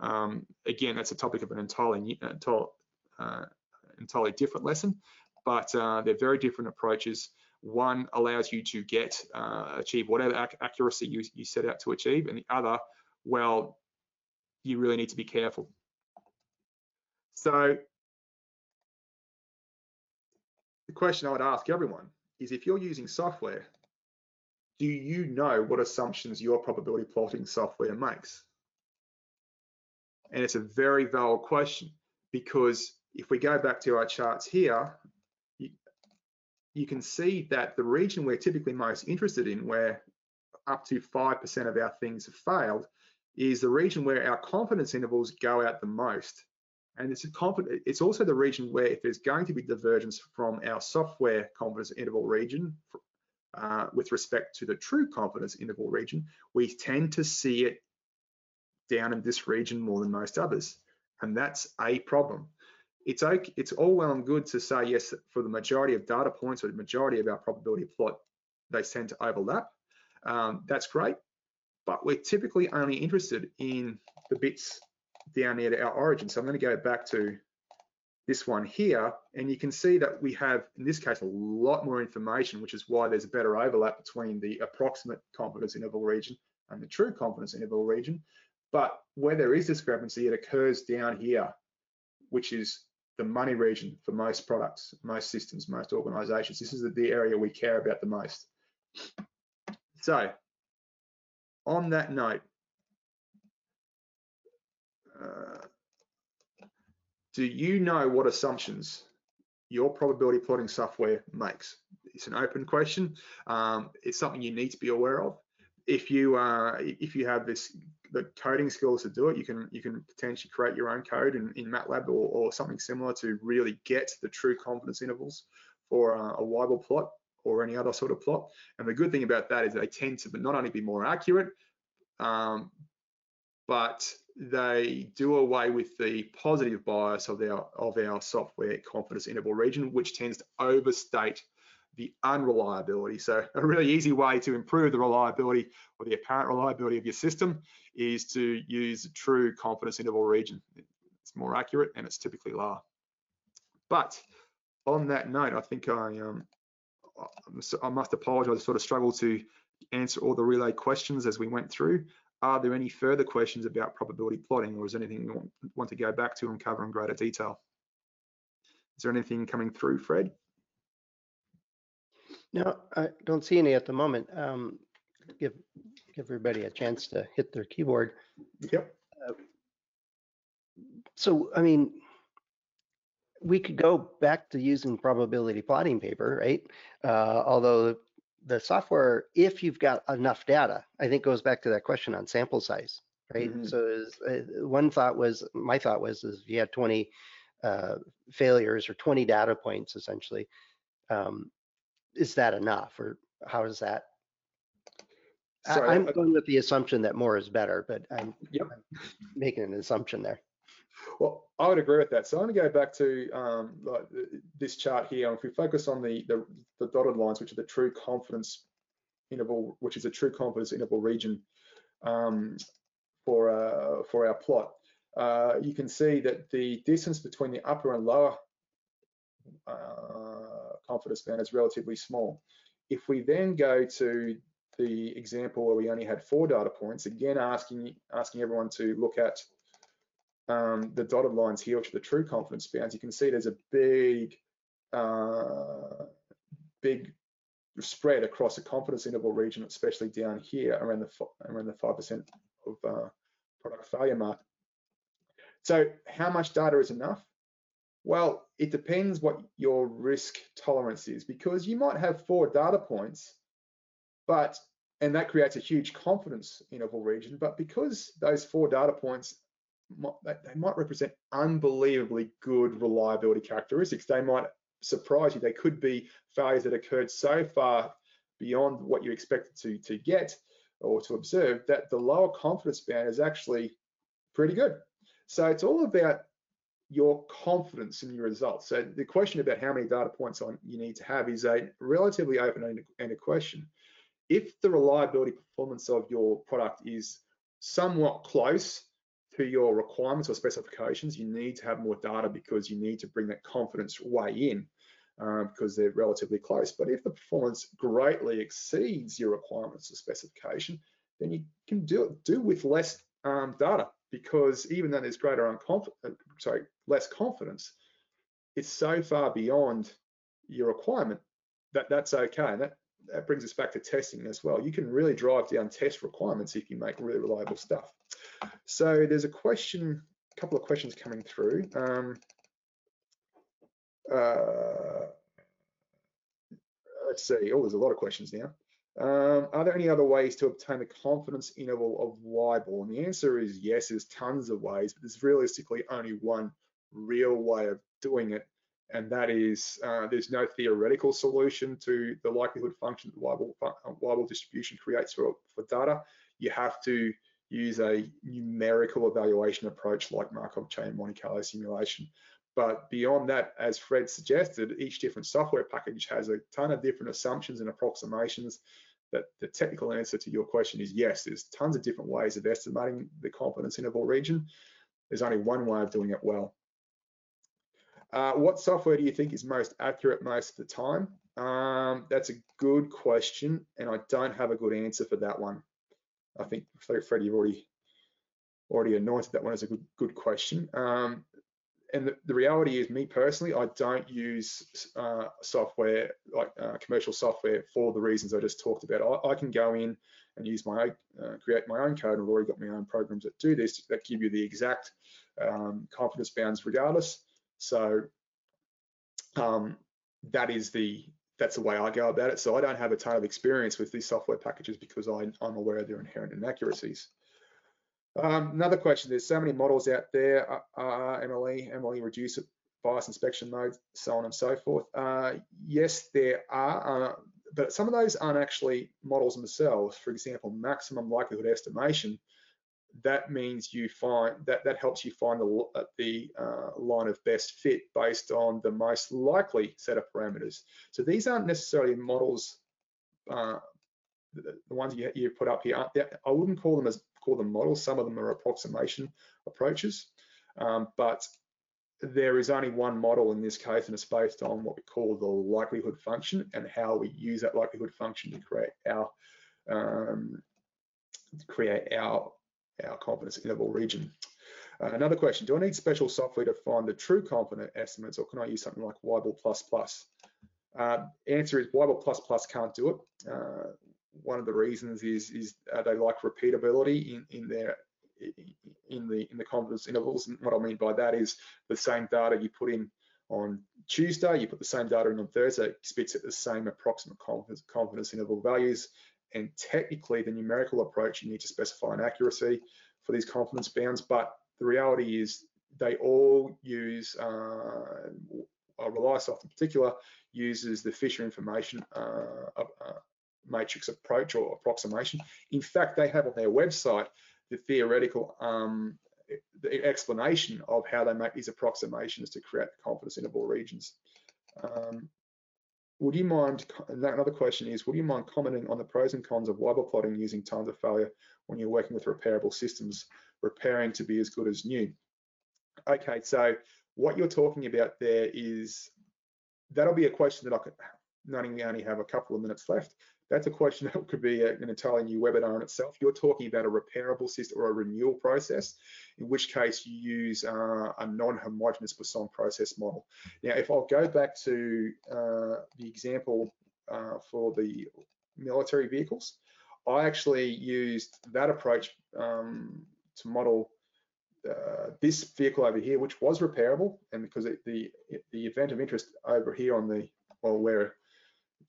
Um, again, that's a topic of an entirely, entirely, uh, entirely different lesson, but uh, they're very different approaches. One allows you to get, uh, achieve whatever ac accuracy you, you set out to achieve, and the other, well, you really need to be careful. So the question I would ask everyone is if you're using software, do you know what assumptions your probability plotting software makes? And it's a very valid question because if we go back to our charts here, you can see that the region we're typically most interested in, where up to 5% of our things have failed, is the region where our confidence intervals go out the most. And it's, it's also the region where if there's going to be divergence from our software confidence interval region uh, with respect to the true confidence interval region, we tend to see it down in this region more than most others. And that's a problem. It's okay, it's all well and good to say yes, for the majority of data points or the majority of our probability plot, they tend to overlap. Um, that's great, but we're typically only interested in the bits down near to our origin. So I'm going to go back to this one here, and you can see that we have, in this case, a lot more information, which is why there's a better overlap between the approximate confidence interval region and the true confidence interval region. But where there is discrepancy, it occurs down here, which is the money region for most products, most systems, most organizations. This is the area we care about the most. So on that note, uh, do you know what assumptions your probability plotting software makes? It's an open question. Um, it's something you need to be aware of. If you uh, if you have this the coding skills to do it, you can you can potentially create your own code in, in MATLAB or, or something similar to really get the true confidence intervals for a, a Weibull plot or any other sort of plot. And the good thing about that is they tend to not only be more accurate, um, but they do away with the positive bias of our of our software confidence interval region, which tends to overstate the unreliability. So a really easy way to improve the reliability or the apparent reliability of your system is to use a true confidence interval region. It's more accurate and it's typically lower. But on that note, I think I um, I must apologize, I sort of struggled to answer all the relay questions as we went through. Are there any further questions about probability plotting or is anything you want, want to go back to and cover in greater detail? Is there anything coming through, Fred? No, I don't see any at the moment. Um, give give everybody a chance to hit their keyboard. Yep. Uh, so, I mean, we could go back to using probability plotting paper, right? Uh, although the software, if you've got enough data, I think goes back to that question on sample size, right? Mm -hmm. So is, uh, one thought was, my thought was, is if you had 20 uh, failures or 20 data points, essentially, um, is that enough, or how is that? Sorry, I, am going with the assumption that more is better, but I'm, yep. I'm making an assumption there. Well, I would agree with that. So I'm going to go back to um, like this chart here. If we focus on the, the, the dotted lines, which are the true confidence interval, which is a true confidence interval region um, for uh, for our plot, uh, you can see that the distance between the upper and lower uh, confidence band is relatively small. If we then go to the example where we only had four data points, again asking asking everyone to look at um, the dotted lines here, which are the true confidence bands, you can see there's a big, uh, big spread across the confidence interval region, especially down here around the around the five percent of uh, product failure mark. So, how much data is enough? Well, it depends what your risk tolerance is because you might have four data points, but and that creates a huge confidence interval region. But because those four data points they might represent unbelievably good reliability characteristics. They might surprise you. They could be failures that occurred so far beyond what you expected to, to get or to observe that the lower confidence band is actually pretty good. So it's all about your confidence in your results. So the question about how many data points on you need to have is a relatively open-ended question. If the reliability performance of your product is somewhat close to your requirements or specifications, you need to have more data because you need to bring that confidence way in uh, because they're relatively close. But if the performance greatly exceeds your requirements or specification, then you can do do with less um, data because even though there's greater uh, sorry less confidence, it's so far beyond your requirement that that's okay. That that brings us back to testing as well. You can really drive down test requirements if you make really reliable stuff. So there's a question, a couple of questions coming through. Um, uh, let's see. Oh, there's a lot of questions now. Um, are there any other ways to obtain the confidence interval of Weibull? And the answer is yes, there's tons of ways, but there's realistically only one real way of doing it, and that is uh, there's no theoretical solution to the likelihood function that Weibull, Weibull distribution creates for, for data. You have to use a numerical evaluation approach like Markov chain Monte Carlo simulation. But beyond that, as Fred suggested, each different software package has a ton of different assumptions and approximations that the technical answer to your question is yes, there's tons of different ways of estimating the confidence interval region. There's only one way of doing it well. Uh, what software do you think is most accurate most of the time? Um, that's a good question, and I don't have a good answer for that one. I think Freddie, you've already already anointed that one as a good good question. Um, and the, the, reality is, me personally, I don't use uh, software like uh, commercial software for the reasons I just talked about. I, I can go in and use my uh, create my own code. I've already got my own programs that do this that give you the exact um, confidence bounds regardless. So um, that is the that's the way I go about it. So I don't have a ton of experience with these software packages because I, am aware of their inherent inaccuracies. Um, another question, there's so many models out there, uh, uh, MLE, MLE reduce bias inspection mode, so on and so forth. Uh, yes, there are, uh, but some of those aren't actually models themselves. For example, maximum likelihood estimation that means you find that that helps you find the, uh, the uh, line of best fit based on the most likely set of parameters. So these aren't necessarily models, uh, the, ones you, you put up here. Aren't I wouldn't call them as call them models. Some of them are approximation approaches, um, but there is only one model in this case, and it's based on what we call the likelihood function and how we use that likelihood function to create our um, create our our confidence interval region. Uh, another question, do I need special software to find the true confidence estimates or can I use something like Weibull++? Uh, answer is Weibull++ can't do it. Uh, one of the reasons is, is uh, they like repeatability in, in their in the in the confidence intervals. And what I mean by that is the same data you put in on Tuesday, you put the same data in on Thursday, it spits at the same approximate confidence, confidence interval values. And technically, the numerical approach, you need to specify an accuracy for these confidence bounds. But the reality is they all use, uh, Reliasoft in particular, uses the Fisher information uh, uh, matrix approach or approximation. In fact, they have on their website the theoretical um, the explanation of how they make these approximations to create the confidence interval regions. Um, would you mind, another question is, would you mind commenting on the pros and cons of Weibull plotting using times of failure when you're working with repairable systems, repairing to be as good as new? Okay, so what you're talking about there is, that'll be a question that I could, knowing we only have a couple of minutes left, that's a question <laughs> that could be an entirely new webinar in itself. You're talking about a repairable system or a renewal process, in which case you use uh, a non-homogeneous Poisson process model. Now, if I'll go back to uh, the example uh, for the military vehicles, I actually used that approach um, to model uh, this vehicle over here, which was repairable, and because it, the the event of interest over here on the well where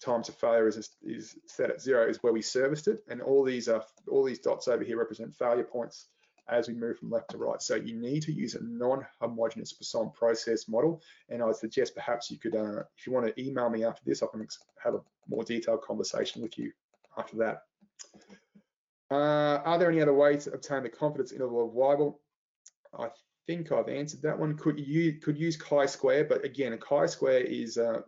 time to failure is is set at zero is where we serviced it, and all these are all these dots over here represent failure points as we move from left to right. So you need to use a non-homogeneous Poisson process model. And I suggest perhaps you could, uh, if you want to email me after this, I can have a more detailed conversation with you after that. Uh, are there any other ways to obtain the confidence interval of Weibull? I think I've answered that one. Could you could use chi-square, but again, a chi-square is uh,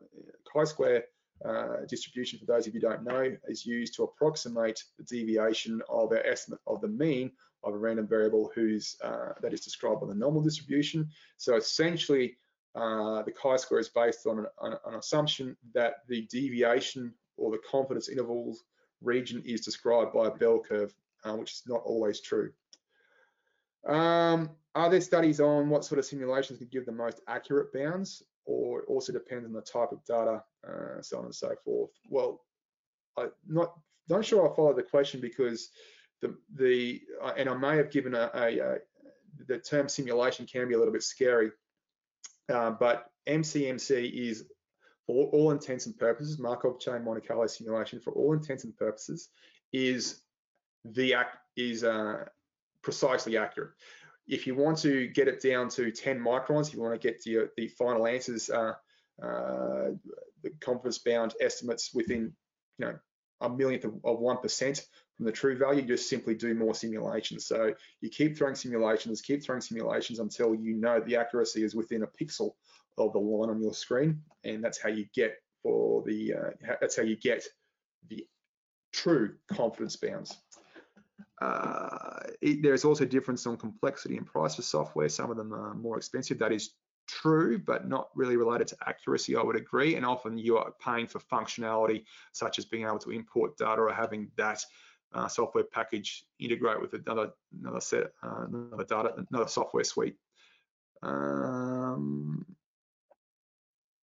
chi-square uh, distribution. For those of you don't know, is used to approximate the deviation of our estimate of the mean of a random variable whose uh, that is described by the normal distribution. So essentially, uh, the chi-square is based on an, an, assumption that the deviation or the confidence intervals region is described by a bell curve, uh, which is not always true. Um, are there studies on what sort of simulations can give the most accurate bounds, or it also depends on the type of data, uh, so on and so forth? Well, I'm not not sure I follow the question because the, the uh, and I may have given a, a, a, the term simulation can be a little bit scary, uh, but MCMC is for all intents and purposes, Markov chain Monte Carlo simulation for all intents and purposes is the act is uh, precisely accurate. If you want to get it down to 10 microns, if you want to get to your, the final answers, uh, uh, the confidence bound estimates within, you know, a millionth of 1%, from the true value, you just simply do more simulations. So you keep throwing simulations, keep throwing simulations until you know the accuracy is within a pixel of the line on your screen, and that's how you get for the uh, that's how you get the true confidence bounds. Uh, it, there's also difference on complexity and price for software. Some of them are more expensive. That is true, but not really related to accuracy, I would agree. And often you are paying for functionality, such as being able to import data or having that uh, software package integrate with another another set uh, another data another software suite. Um,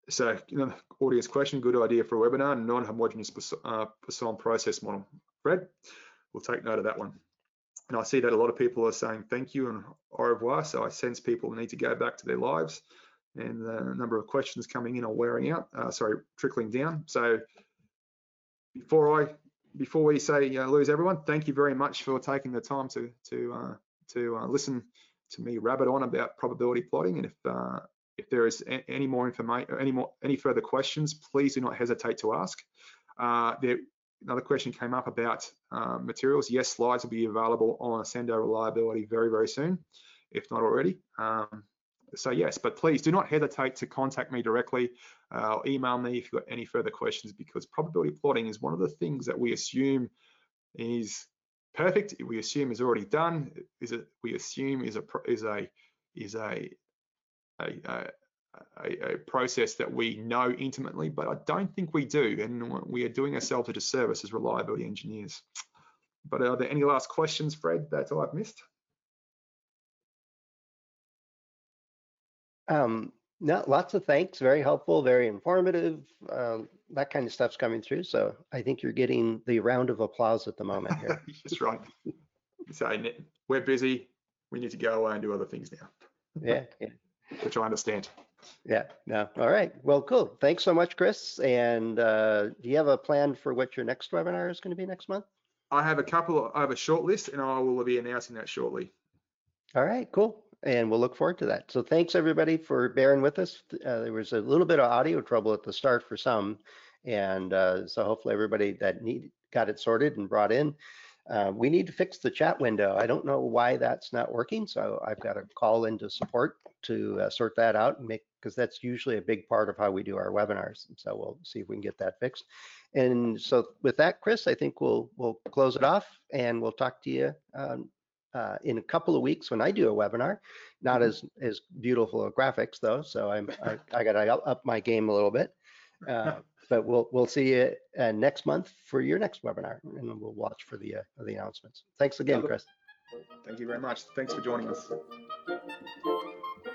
so, you know, audience question, good idea for a webinar, non-homogeneous uh, Poisson process model. Fred, we'll take note of that one. And I see that a lot of people are saying thank you and au revoir. So I sense people need to go back to their lives and the number of questions coming in are wearing out, uh, sorry, trickling down. So before I before we say you know, lose everyone, thank you very much for taking the time to to uh, to uh, listen to me rabbit on about probability plotting. And if uh, if there is any more information, any more any further questions, please do not hesitate to ask. Uh, there, another question came up about uh, materials. Yes, slides will be available on Accendo Reliability very very soon, if not already. Um, so yes, but please do not hesitate to contact me directly uh, email me if you've got any further questions because probability plotting is one of the things that we assume is perfect. We assume is already done. Is it? We assume is a is a is a a, a a, a, process that we know intimately, but I don't think we do, and we are doing ourselves a disservice as reliability engineers. But are there any last questions, Fred, that I've missed? Um, no, lots of thanks. Very helpful, very informative. Um, that kind of stuff's coming through. So I think you're getting the round of applause at the moment here. <laughs> That's right. So we're busy. We need to go away and do other things now. yeah, yeah. Which I understand. Yeah, no. All right. Well, cool. Thanks so much, Chris. And uh, do you have a plan for what your next webinar is going to be next month? I have a couple, of, I have a short list and I will be announcing that shortly. All right, cool and we'll look forward to that. So thanks everybody for bearing with us. Uh, there was a little bit of audio trouble at the start for some, and uh, so hopefully everybody that need got it sorted and brought in. Uh, we need to fix the chat window. I don't know why that's not working, so I've got to call into support to uh, sort that out and make because that's usually a big part of how we do our webinars. So we'll see if we can get that fixed. And so with that, Chris, I think we'll we'll close it off and we'll talk to you um, uh, in a couple of weeks when I do a webinar. Not mm-hmm. as as beautiful of graphics though, so I'm I, <laughs> I got to up my game a little bit. Uh, but we'll we'll see you uh, next month for your next webinar, and we'll watch for the uh, the announcements. Thanks again, Chris. Thank you very much. Thanks for joining us.